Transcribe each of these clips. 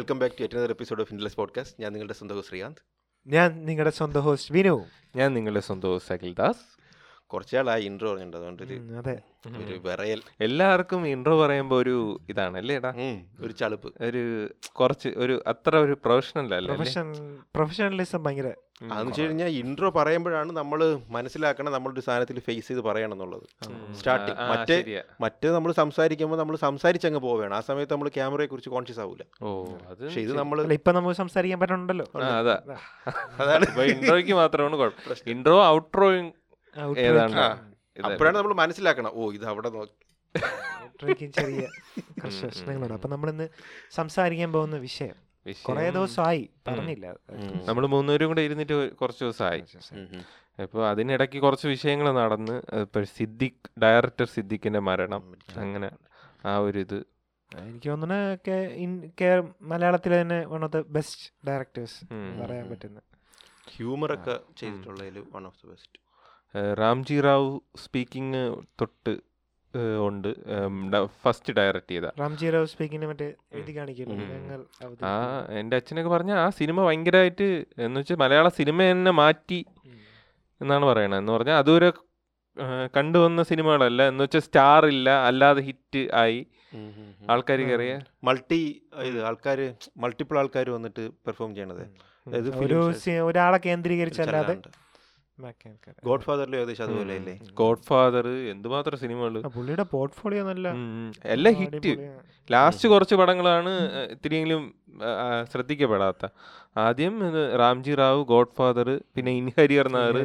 Welcome back to another episode of ഇൻഡ്ലസ് podcast ഞാൻ നിങ്ങളുടെ സ്വന്തം ശ്രീകാന്ത്. ഞാൻ നിങ്ങളുടെ സ്വന്തം ഹോസ്റ്റ് വിനു. ഞാൻ നിങ്ങളുടെ സ്വന്തം സകിൽ ദാസ് കുറച്ചാളായി ഇൻട്രോ പറഞ്ഞിട്ടുണ്ട്. അതുകൊണ്ട് ഒരു ഉം, അതെ. ഒരു വിറയൽ. എല്ലാവർക്കും ഇൻട്രോ പറയുമ്പോൾ ഒരു ഇതാണ് അല്ലേ എടാ ഒരു ചളുപ്പ്. ഒരു കുറച്ച് ഒരു അത്ര ഒരു പ്രൊഫഷണൽ അല്ലേ? പ്രൊഫഷണലിസം ഭയങ്കര. അതെന്ന് വെച്ച് കഴിഞ്ഞാൽ ഇൻട്രോ പറയുമ്പോഴാണ് നമ്മൾ മനസ്സിലാക്കണം നമ്മളൊരു സാധനത്തിൽ ഫേസ് ചെയ്ത് പറയണം എന്നുള്ളത് സ്റ്റാർട്ടിങ് മറ്റേ. മറ്റേ നമ്മൾ സംസാരിക്കുമ്പോൾ നമ്മൾ സംസാരിച്ചങ്ങ് പോവുകയാണ്. ആ സമയത്ത് നമ്മൾ ക്യാമറയെ കുറിച്ച് കോൺഷ്യസ് ആവില്ല അത് പക്ഷെ ഇത് നമ്മൾ ഇപ്പൊ നമുക്ക് സംസാരിക്കാൻ പറ്റുന്നുണ്ടല്ലോ. അതാ. അതാണ്. ഇൻട്രോയ്ക്ക് മാത്രമാണ് കുഴപ്പം. ഇൻട്രോ ഔട്ട്രോയും ഏതാണ്? അപ്പോഴാണ് നമ്മൾ മനസ്സിലാക്കണം ഓ ഇത് അവിടെ നോക്കി ചെറിയ പ്രശ്നങ്ങളുണ്ട്. അപ്പൊ നമ്മളിന്ന് സംസാരിക്കാൻ പോകുന്ന വിഷയം കുറെ ദിവസമായി പറഞ്ഞില്ല. നമ്മൾ മൂന്നുപേരും കൂടെ ഇരുന്നിട്ട് കുറച്ച് ദിവസമായി. അപ്പോൾ അതിനിടയ്ക്ക് കുറച്ച് വിഷയങ്ങൾ നടന്ന് ഇപ്പോൾ സിദ്ദിഖ് ഡയറക്ടർ സിദ്ദിഖിന്റെ മരണം അങ്ങനെ ആ ഒരു ഇത്. എനിക്ക് തോന്നുന്നു കേ- ഇൻ- കേ- മലയാളത്തിലെ തന്നെ one of the best directors പറയാൻ പറ്റുന്ന ഹ്യൂമർ ഒക്കെ ചെയ്തിട്ടുള്ളതിൽ one of the best Ramji Rao speaking തൊട്ട് ഉണ്ട്. ഫസ്റ്റ് ഡയറക്റ്റ് ചെയ്ത. റാംജി റാവു സ്പീക്കിംഗ് മറ്റേ എഴുതി ആ എന്റെ അച്ഛനൊക്കെ പറഞ്ഞ ആ സിനിമ ഭയങ്കരമായിട്ട് എന്ന് വെച്ചാൽ മലയാള സിനിമ തന്നെ മാറ്റി എന്നാണ് പറയണത്. എന്ന് പറഞ്ഞാൽ അതൊരു കണ്ടുവന്ന സിനിമകളല്ല. എന്ന് വെച്ചാൽ സ്റ്റാർ ഇല്ല അല്ലാതെ ഹിറ്റ് ആയി. ആൾക്കാർ കയറിയ മൾട്ടി ഇത് ആൾക്കാർ മൾട്ടിപ്പിൾ ആൾക്കാർ വന്നിട്ട് പെർഫോം ചെയ്യണത്. അതായത് ഒരു ഒരാളെ കേന്ദ്രീകരിച്ചല്ലാതെ. ഗോഡ് ഫാദറിലും ഏകദേശം അതുപോലെ അല്ലേ ഗോഡ് ഫാദർ എന്തുമാത്രം സിനിമകൾ പുള്ളിയുടെ പോർട്ട്ഫോളിയോ നല്ല എല്ലാം ഹിറ്റ്. ലാസ്റ്റ് കുറച്ച് പടങ്ങളാണ് ഇത്രയെങ്കിലും ഇത്തിരിയെങ്കിലും ശ്രദ്ധിക്കപ്പെടാത്ത. ആദ്യം രാംജി റാവു ഗോഡ് ഫാദർ പിന്നെ ഇൻഹരിയർ Nair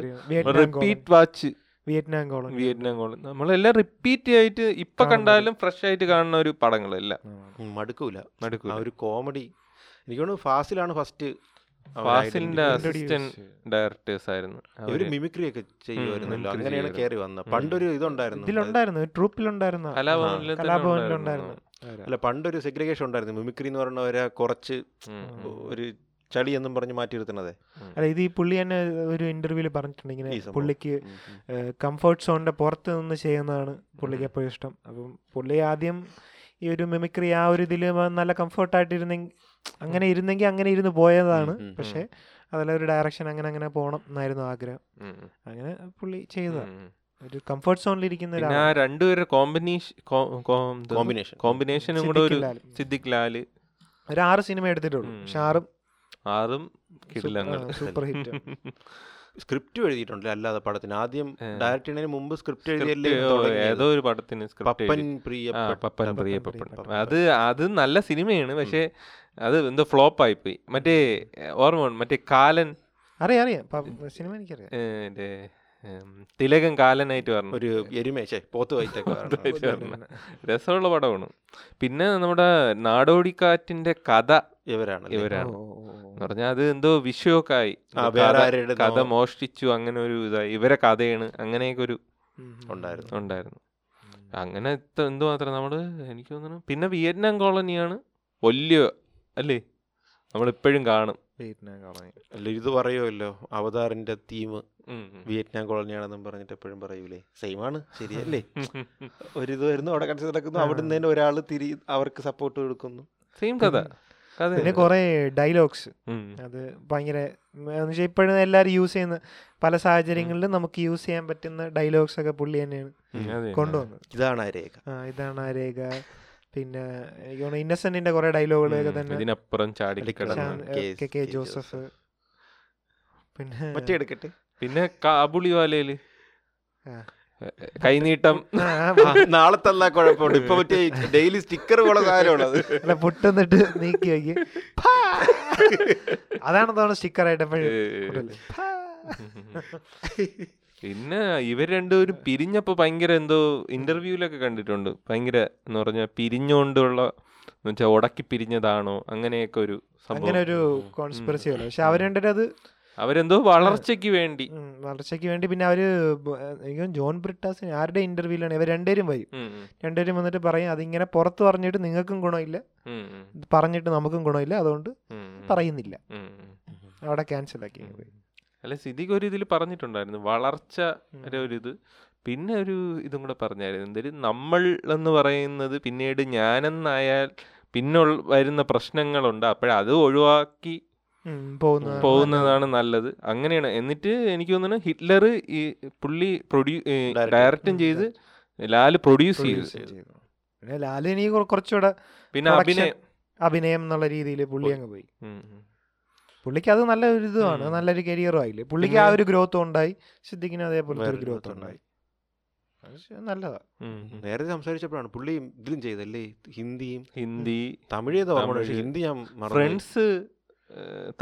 repeat watch Vietnam colony Vietnam colony നമ്മളെല്ലാം റിപ്പീറ്റ് ആയിട്ട് ഇപ്പൊ കണ്ടാലും ഫ്രഷ് ആയിട്ട് കാണുന്ന ഒരു പടങ്ങളെല്ലാം. മടുക്കൂല. മടുക്കൂല. ഒരു കോമഡി എനിക്ക് തോന്നുന്നു ഫാസിലാണ് ഫസ്റ്റ് ഫാസിലിന്റെ identify അസിസ്റ്റന്റ് ഡയറക്ടേഴ്സ് ആയിരുന്നു. ഇവർ അവർ മിമിക്രി ഒക്കെ ചെയ്യുമായിരുന്നല്ലോ അങ്ങനെയാണ്. കയറി വന്നത്. പണ്ടൊരു ഇതുണ്ടായിരുന്നു. ഇതിലുണ്ടായിരുന്നു. ട്രൂപ്പിലുണ്ടായിരുന്നു. അല്ല പണ്ടൊരു സെഗ്രിഗേഷൻ ഉണ്ടായിരുന്നു. മിമിക്രി എന്ന് പറഞ്ഞവരെ കുറച്ച് ഒരു ചളി എന്നും പറഞ്ഞ് മാറ്റി നിർത്തണത് അല്ല ഇത് ഈ പുള്ളി തന്നെ ഒരു ഇന്റർവ്യൂൽ പറഞ്ഞിട്ടുണ്ട്. ഇങ്ങനെ പുള്ളിക്ക് കംഫർട്ട് സോണിന്റെ പുറത്ത് നിന്ന് ചെയ്യുന്നതാണ് പുള്ളിക്ക് എപ്പോഴും ഇഷ്ടം. അപ്പം പുള്ളി ആദ്യം ഈ ഒരു മിമിക്രി ആ ഒരു ഇതിൽ നല്ല കംഫർട്ടായിട്ടിരുന്നെങ്കിൽ അങ്ങനെ ഇരുന്നെങ്കിൽ അങ്ങനെ ഇരുന്ന് പോയതാണ്. പക്ഷെ അതിലെ ഒരു ഡയറക്ഷൻ അങ്ങനെ അങ്ങനെ പോകണം എന്നായിരുന്നു ആഗ്രഹം. അങ്ങനെ പുള്ളി ചെയ്തതാണ്. ഒരു കംഫർട്ട് സോണിൽ ഇരിക്കുന്ന ഒരാൾ രണ്ടുപേരുടെ കോമ്പിനേഷൻ കോമ്പിനേഷൻ കോമ്പിനേഷനും കൂടെ ഒരു സിദ്ദിഖ് ലാൽ. ഒരു ആറ് സിനിമ എടുത്തിട്ടുള്ളൂ. പക്ഷെ ആറും ആറും സൂപ്പർ ഹിറ്റ് സ്ക്രിപ്റ്റ് എഴുതിയിട്ടുണ്ട് അല്ലാതെ പടത്തിന്. ആദ്യം. ഡയറക്ട് ചെയ്യുന്നതിന് മുമ്പ് സ്ക്രിപ്റ്റ് എഴുതിയല്ലേ ഏതോ ഒരു പടത്തിന് സ്ക്രിപ്റ്റ് പപ്പൻ പപ്പൻ പ്രിയപ്പെട്ട. അത് അത് നല്ല സിനിമയാണ് പക്ഷേ അത് എന്തോ ഫ്ലോപ്പ് ആയിപ്പോയി മറ്റേ ഓർമ്മ മറ്റേ കാലൻ. അറിയാം അറിയാം. സിനിമ എനിക്കറിയാം. തിലകൻ കാലനായിട്ട് പറഞ്ഞു ഒരു എരുമേശേ പോത്ത് വൈറ്റൊക്കെ. രസമുള്ള പടമാണ്. പിന്നെ നമ്മുടെ നാടോടിക്കാറ്റിന്റെ കഥ ഇവരാണ്. ഇവരാണ്. എന്ന് പറഞ്ഞാൽ അത് എന്തോ വിഷയമൊക്കെ ആയി കഥ- മോഷ്ടിച്ചു അങ്ങനെ ഒരു ഇതായി. ഇവരെ കഥയാണ് അങ്ങനെയൊക്കെ ഒരു. ഉണ്ടായിരുന്നു. ഉണ്ടായിരുന്നു. അങ്ങനെ എന്തോ എന്തുമാത്രം നമ്മൾ എനിക്ക് തോന്നുന്നു. പിന്നെ വിയറ്റ്നാം കോളനിയാണ് വലിയ അല്ലേ? നമ്മളിപ്പോഴും കാണും. വിയറ്റ്നാം കോളനി അല്ല ഇത് പറയുമല്ലോ അവതാറിന്റെ തീം. വിയറ്റ്നാം കോളനിയാണെന്നും പറഞ്ഞിട്ട് എപ്പോഴും പറയൂലേ? സെയിം ആണ് ശരിയല്ലേ? ഒരിത് വരുന്നു അവിടെ കടച്ചു നടക്കുന്നു അവിടെ നിന്ന് തന്നെ ഒരാൾ തിരി അവർക്ക് സപ്പോർട്ട് കൊടുക്കുന്നു. സെയിം കഥ. കഥ പിന്നെ കുറെ ഡയലോഗ്സ് അത് ഭയങ്കര എന്നുവെച്ചാൽ ഇപ്പോഴും എല്ലാരും യൂസ് ചെയ്യുന്ന പല സാഹചര്യങ്ങളിലും നമുക്ക് യൂസ് ചെയ്യാൻ പറ്റുന്ന ഡയലോഗ്സ് ഒക്കെ പുള്ളി തന്നെയാണ് കൊണ്ടുവന്നത്. ഇതാണ് ആ രേഖ. ഇതാണ് ആ രേഖ. പിന്നെ എനിക്ക് ഇന്നസെന്റിന്റെ കുറെ ഡയലോഗുകളൊക്കെ തന്നെ ഇതിനപ്പുറം ചാടി. കെ- ജോസഫ്. പിന്നെ മറ്റെടുക്കട്ടെ പിന്നെ കാബുളി വാലയിൽ. കൈനീട്ടം നാളെ തന്നാ കുഴപ്പമുണ്ട്. ഇപ്പൊ മറ്റേ ഡെയിലി സ്റ്റിക്കർ പോലെ കാര്യമുള്ളത് അല്ല പൊട്ടുന്നിട്ട് നീക്കി വയ്ക്കി അതാണ് തോന്നുന്നു സ്റ്റിക്കർ ആയിട്ട് എപ്പോഴും. പിന്നെ ഇവർ രണ്ടുപേരും പിരിഞ്ഞപ്പോൾ ഭയങ്കര എന്തോ ഇന്റർവ്യൂലൊക്കെ കണ്ടിട്ടുണ്ട്. ഭയങ്കര എന്ന് പറഞ്ഞാൽ പിരിഞ്ഞുകൊണ്ടുള്ള എന്ന് വെച്ചാൽ ഉടക്കി പിരിഞ്ഞതാണോ അങ്ങനെയൊക്കെ ഒരു അങ്ങനെ ഒരു കോൺസ്പിറസി പക്ഷെ അവർ രണ്ടുപേരും അത് അവരെന്തോ വളർച്ചയ്ക്ക് വേണ്ടി. വളർച്ചയ്ക്ക് വേണ്ടി പിന്നെ അവർ ജോൺ ബ്രിട്ടാസ് ആരുടെ ഇന്റർവ്യൂലാണ് ഇവർ രണ്ടുപേരും വരും. രണ്ടുപേരും വന്നിട്ട് പറയും അതിങ്ങനെ പുറത്ത് പറഞ്ഞിട്ട് നിങ്ങൾക്കും ഗുണമില്ല. പറഞ്ഞിട്ട് നമുക്കും ഗുണമില്ല. അതുകൊണ്ട് പറയുന്നില്ല. അവിടെ ക്യാൻസൽ ആക്കി. അല്ല സിദ്ദിഖ് ഒരു ഇതിൽ പറഞ്ഞിട്ടുണ്ടായിരുന്നു വളർച്ച ഒരു ഇത് പിന്നെ ഒരു ഇതും കൂടെ പറഞ്ഞായിരുന്നു എന്തായാലും നമ്മൾ എന്ന് പറയുന്നത് പിന്നീട് ഞാനെന്നായാൽ പിന്നെ വരുന്ന പ്രശ്നങ്ങളുണ്ട് അപ്പോഴത് ഒഴിവാക്കി പോകുന്നതാണ് നല്ലത്. അങ്ങനെയാണ്. എന്നിട്ട് എനിക്ക് തോന്നുന്നു ഹിറ്റ്ലർ ഈ പുള്ളി പ്രൊഡ്യൂ. ഡയറക്റ്റും ചെയ്ത് ലാൽ പ്രൊഡ്യൂസ് ചെയ്തു. പിന്നെ ലാലിനി കുറ- കുറച്ചുകൂടെ പിന്നെ അഭിനയം. അഭിനയം എന്നുള്ള രീതിയിൽ പുള്ളി അങ്ങ് പോയി. പുള്ളിക്ക് അത് നല്ലൊരു ഇതുമാണ് നല്ലൊരു കരിയറും ആയില്ലേ? പുള്ളിക്ക് ആ ഒരു ഗ്രോത്തും ഉണ്ടായി. സിദ്ദിഖിന് അതേപോലത്തെ ഒരു ഗ്രോത്ത് ഉണ്ടായി. നല്ലതാ. നേരത്തെ സംസാരിച്ചപ്പോഴാണ് പുള്ളി ഇതിലും ചെയ്തല്ലേ? ഹിന്ദിയും ഹിന്ദി തമിഴ് പക്ഷേ ഹിന്ദി ഞാൻ ഫ്രണ്ട്സ്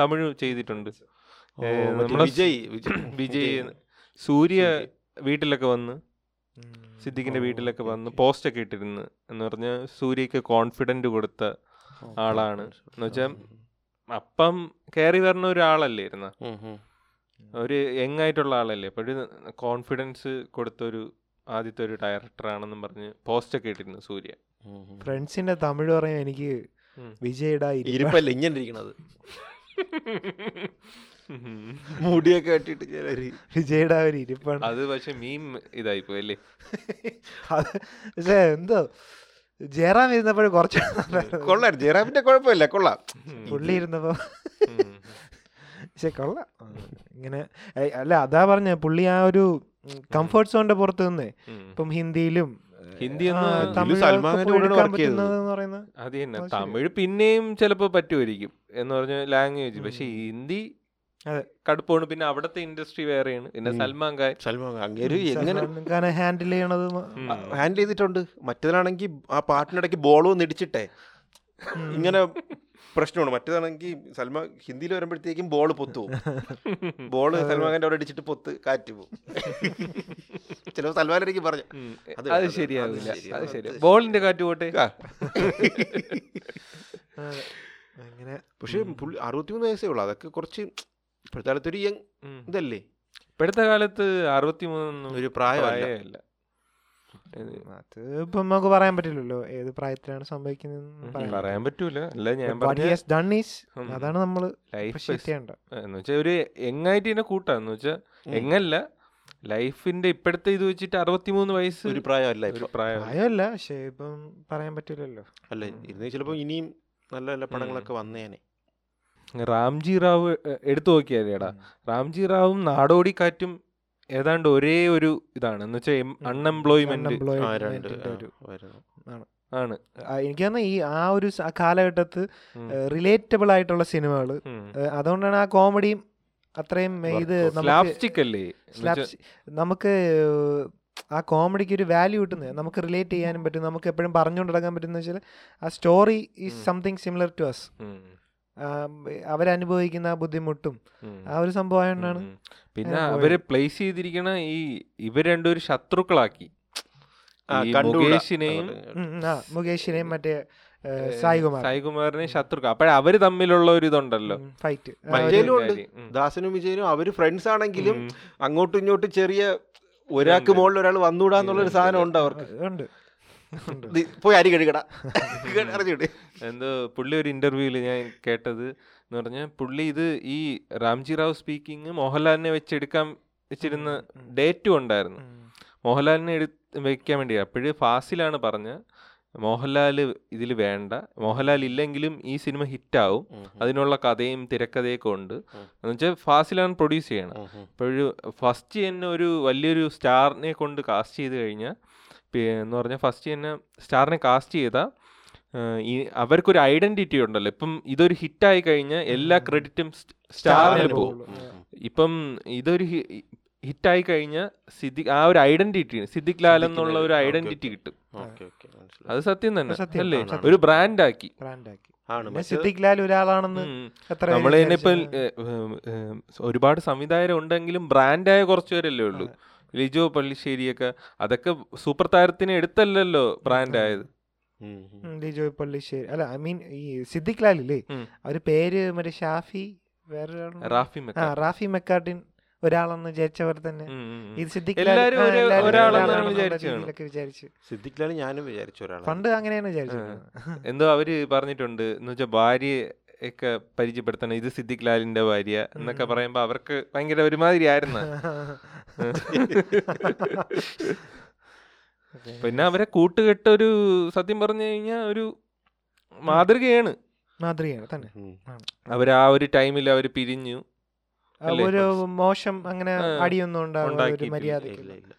തമിഴ് ചെയ്തിട്ടുണ്ട്. വിജയ് വിജയ്. സൂര്യ. വീട്ടിലൊക്കെ വന്ന്. സിദ്ദിഖിന്റെ വീട്ടിലൊക്കെ വന്ന് പോസ്റ്റ് ഒക്കെ ഇട്ടിരുന്നു എന്ന് പറഞ്ഞ സൂര്യക്ക് കോൺഫിഡന്റ് കൊടുത്ത ആളാണ്. എന്ന് എന്നുവെച്ചാ ഉം, അപ്പം കയറി വരുന്ന ഉം. ഒരു യങ് ആയിട്ടുള്ള ആളല്ലേ? ഒരു കോൺഫിഡൻസ് കൊടുത്തൊരു ആദ്യത്തെ ഒരു ഡയറക്ടർ ആണെന്നും പറഞ്ഞ് പോസ്റ്റ് ഒക്കെ ഇട്ടിരുന്നു സൂര്യ. ഫ്രണ്ട്സിന്റെ തമിഴ് പറയാൻ എനിക്ക് വിജയടാ ഇരിപ്പല്ല ഇങ്ങനെ ഇരിക്കണത്. മുടിയൊക്കെ കെട്ടിട്ട് ചിലര് വിജയുടെ ഒരു ഇരിപ്പാണ്. അത് പക്ഷെ മീം ഇതായി പോയല്ലേ അത് എന്തോ ജയറാം ഇരുന്നപ്പോഴും കുറച്ച് കൊള്ളാം ജയറാമിന്റെ കുഴപ്പമില്ല. കൊള്ളാം. പുള്ളി ഇരുന്നപ്പോ. പക്ഷെ കൊള്ളാം. ഇങ്ങനെ അല്ല അതാ പറഞ്ഞ പുള്ളി ആ ഒരു കംഫർട്ട് സോണിന്റെ പുറത്ത് നിന്നേ. ഇപ്പം ഹിന്ദിയിലും ഹിന്ദി തമിഴ് പിന്നെയും ചിലപ്പോ പറ്റുമായിരിക്കും എന്ന് പറഞ്ഞ ലാംഗ്വേജ് പക്ഷെ ഹിന്ദി അതെ. കടുപ്പമാണ് പിന്നെ അവിടത്തെ ഇൻഡസ്ട്രി വേറെയാണ്. പിന്നെ. സൽമാൻ ഖാൻ. സൽമാൻ അങ്ങേര് എങ്ങനെ ഹാൻഡിൽ ചെയ്യണത് ഹാൻഡിൽ ചെയ്തിട്ടുണ്ട്. മറ്റേതാണെങ്കിൽ ആ പാട്ടിനിടയ്ക്ക് ബോൾ ഒന്ന് ഇടിച്ചിട്ടെ. ഇങ്ങനെ പ്രശ്നമാണ് മറ്റേതാണെങ്കിൽ സൽമാൻ ഹിന്ദിയിൽ വരുമ്പോഴത്തേക്കും ബോൾ പൊത്തു പോകും ബോൾ സൽമാന്റെ അവിടെ അടിച്ചിട്ട് പൊത്ത് കാറ്റ് പോകും ചിലപ്പോൾ സൽമാൻ എനിക്ക് പറഞ്ഞു. അത് ശരിയാവില്ല. അത് ശരി. ബോളിന്റെ കാറ്റ് പോട്ടെ. അങ്ങനെ പക്ഷേ പുള്ളി അറുപത്തിമൂന്ന് വയസ്സേ ഉള്ളൂ. അതൊക്കെ കുറച്ച് ഇപ്പോഴത്തെ കാലത്ത് ഒരു യങ്. ഇതല്ലേ? ഇപ്പോഴത്തെ കാലത്ത് അറുപത്തിമൂന്നൊന്നും ഒരു പ്രായമല്ല. അത് ഇപ്പൊ നമുക്ക് പറയാൻ പറ്റില്ലല്ലോ. ഏത് പ്രായത്തിലാണ് സംഭവിക്കുന്നത്. പറയാൻ പറ്റൂല. അല്ല ഞാൻ. അതാണ് നമ്മൾ ലൈഫ് ചെയ്യേണ്ട എന്ന് വെച്ചാൽ ഒരു എങ്ങായിട്ട് ഇതിനെ കൂട്ടാന്ന് വെച്ചാൽ. എങ്ങല്ല ലൈഫിന്റെ ഇപ്പോഴത്തെ ഇത് വെച്ചിട്ട് അറുപത്തിമൂന്ന് വയസ്സ് ഒരു പ്രായമല്ല പ്രായമല്ല പക്ഷേ ഇപ്പം പറയാൻ പറ്റില്ലല്ലോ. അല്ല ഇന്ന് ചിലപ്പോൾ ഇനിയും നല്ല നല്ല പടങ്ങളൊക്കെ വന്നേനെ. റാംജി റാവു എടുത്തു നോക്കിയാലേടാ റാംജി റാവും നാടോടിക്കാറ്റും ഏതാണ്ട് ഒരേ ഒരു ഇതാണ്. എന്ന് വെച്ചാൽ അൺഎംപ്ലോയ്മെന്റ്. ആണ്. എനിക്ക് തോന്നുന്നു ഈ ആ ഒരു കാലഘട്ടത്ത് റിലേറ്റബിൾ ആയിട്ടുള്ള സിനിമകൾ അതുകൊണ്ടാണ് ആ കോമഡിയും അത്രയും ഇത് നമുക്ക് ആ കോമഡിക്ക് ഒരു വാല്യൂ കിട്ടുന്നത് നമുക്ക് റിലേറ്റ് ചെയ്യാനും പറ്റും നമുക്ക് എപ്പോഴും പറഞ്ഞുകൊണ്ട് നടക്കാൻ പറ്റുന്ന വെച്ചാൽ ആ story is something similar to us. അവരനുഭവിക്കുന്ന ആ ബുദ്ധിമുട്ടും ആ ഒരു സംഭവമാണ് പിന്നെ അവർ പ്ലേസ് ചെയ്തിരിക്കണ ഈ ഇവർ രണ്ടുപേരും ശത്രുക്കളാക്കി. മുകേഷിനെയും മറ്റേ സായികുമാർ. സായികുമാറിനെയും ശത്രുക്കൾ. അപ്പോഴ അവർ തമ്മിലുള്ള ഒരു ഇതുണ്ടല്ലോ. ഫൈറ്റ്. ദാസനും വിജയനും അവർ ഫ്രണ്ട്സ് ആണെങ്കിലും. അങ്ങോട്ടും ഇങ്ങോട്ടും ചെറിയ ഒരാൾക്ക്. മുകളിൽ ഒരാൾ വന്നുകൂടാന്നുള്ള ഒരു സാധനം ഉണ്ട്. അവർക്ക്. ഉണ്ട്. പോയി അരി കഴുകട. എന്തോ പുള്ളി ഒരു ഇന്റർവ്യൂവിൽ ഞാൻ കേട്ടത് എന്ന് പറഞ്ഞാൽ പുള്ളി ഇത് ഈ രാംജി റാവ് സ്പീക്കിംഗ് മോഹൻലാലിനെ വെച്ചെടുക്കാൻ വെച്ചിരുന്ന. ഡേറ്റും ഉണ്ടായിരുന്നു. മോഹൻലാലിനെ എടു വെക്കാൻ വേണ്ടി അപ്പോഴ് ഫാസിലാണ് പറഞ്ഞ മോഹൻലാൽ ഇതിൽ വേണ്ട മോഹൻലാൽ ഇല്ലെങ്കിലും ഈ സിനിമ ഹിറ്റാവും. അതിനുള്ള കഥയും തിരക്കഥയൊക്കെ ഉണ്ട്. എന്ന് വെച്ചാൽ ഫാസിലാണ് പ്രൊഡ്യൂസ് ചെയ്യണം അപ്പോഴ് ഫസ്റ്റ് തന്നെ ഒരു വലിയൊരു സ്റ്റാറിനെ കൊണ്ട് കാസ്റ്റ് ചെയ്ത് കഴിഞ്ഞാൽ എന്ന് പറഞ്ഞാൽ ഫസ്റ്റ് തന്നെ സ്റ്റാറിനെ കാസ്റ്റ് ചെയ്ത ഈ അവർക്കൊരു ഐഡന്റിറ്റി ഉണ്ടല്ലോ. ഇപ്പം ഇതൊരു ഹിറ്റായി കഴിഞ്ഞാൽ എല്ലാ ക്രെഡിറ്റും സ്റ്റാറിന് പോകും. ഇപ്പം ഇതൊരു ഹിറ്റായി കഴിഞ്ഞാൽ സിദ്ദിഖ് ആ ഒരു ഐഡന്റിറ്റി സിദ്ദിഖ് ലാൽ എന്നുള്ള ഒരു ഐഡന്റിറ്റി. കിട്ടും. ഓക്കെ ഓക്കെ മനസ്സിലായി. അത് സത്യം തന്നെ അല്ലേ. ഒരു ബ്രാൻഡാക്കി സിദ്ദിഖ് ലാൽ ഒരാളാണെന്ന് നമ്മൾ തന്നെ ഇപ്പം ഒരുപാട് സംവിധായകർ ഉണ്ടെങ്കിലും ബ്രാൻഡായ കുറച്ചുപേരല്ലേ ഉള്ളൂ. ലിജോ പള്ളിശ്ശേരിയൊക്കെ. അതൊക്കെ സൂപ്പർ താരത്തിന് എടുത്തല്ലല്ലോ ബ്രാൻഡ് ആയത്. ലിജോ പള്ളിശ്ശേരി. അല്ല ഐ മീൻ ഈ സിദ്ദിഖ് ലാൽ ഇല്ലേ? അവർ പേര് മറ്റേ ഷാഫി വേറെ റാഫി റാഫി മെക്കാട്ടിൻ ഒരാളെന്ന് വിചാരിച്ചവർ തന്നെ. ഇത് സിദ്ദിഖ് ലാൽ- ഞാനും വിചാരിച്ച പണ്ട് അങ്ങനെയാണ് വിചാരിച്ചത്. എന്തോ അവർ പറഞ്ഞിട്ടുണ്ട്. എന്ന് വെച്ചാൽ ഭാര്യ ഒക്കെ പരിചയപ്പെടുത്തണം. ഇത് സിദ്ദിഖ് ലാലിന്റെ ഭാര്യ എന്നൊക്കെ. പറയുമ്പോ അവർക്ക് ഭയങ്കര ഒരുമാതിരി ആയിരുന്നു. പിന്നെ അവരെ കൂട്ടുകെട്ടൊരു സത്യം പറഞ്ഞു കഴിഞ്ഞാൽ ഒരു മാതൃകയാണ്. മാതൃകയാണ് തന്നെ. അവർ ആ ഒരു ടൈമിൽ അവർ പിരിഞ്ഞു? ഒരു മോശം അങ്ങനെ അടിയൊന്നും ഒരു ഇല്ല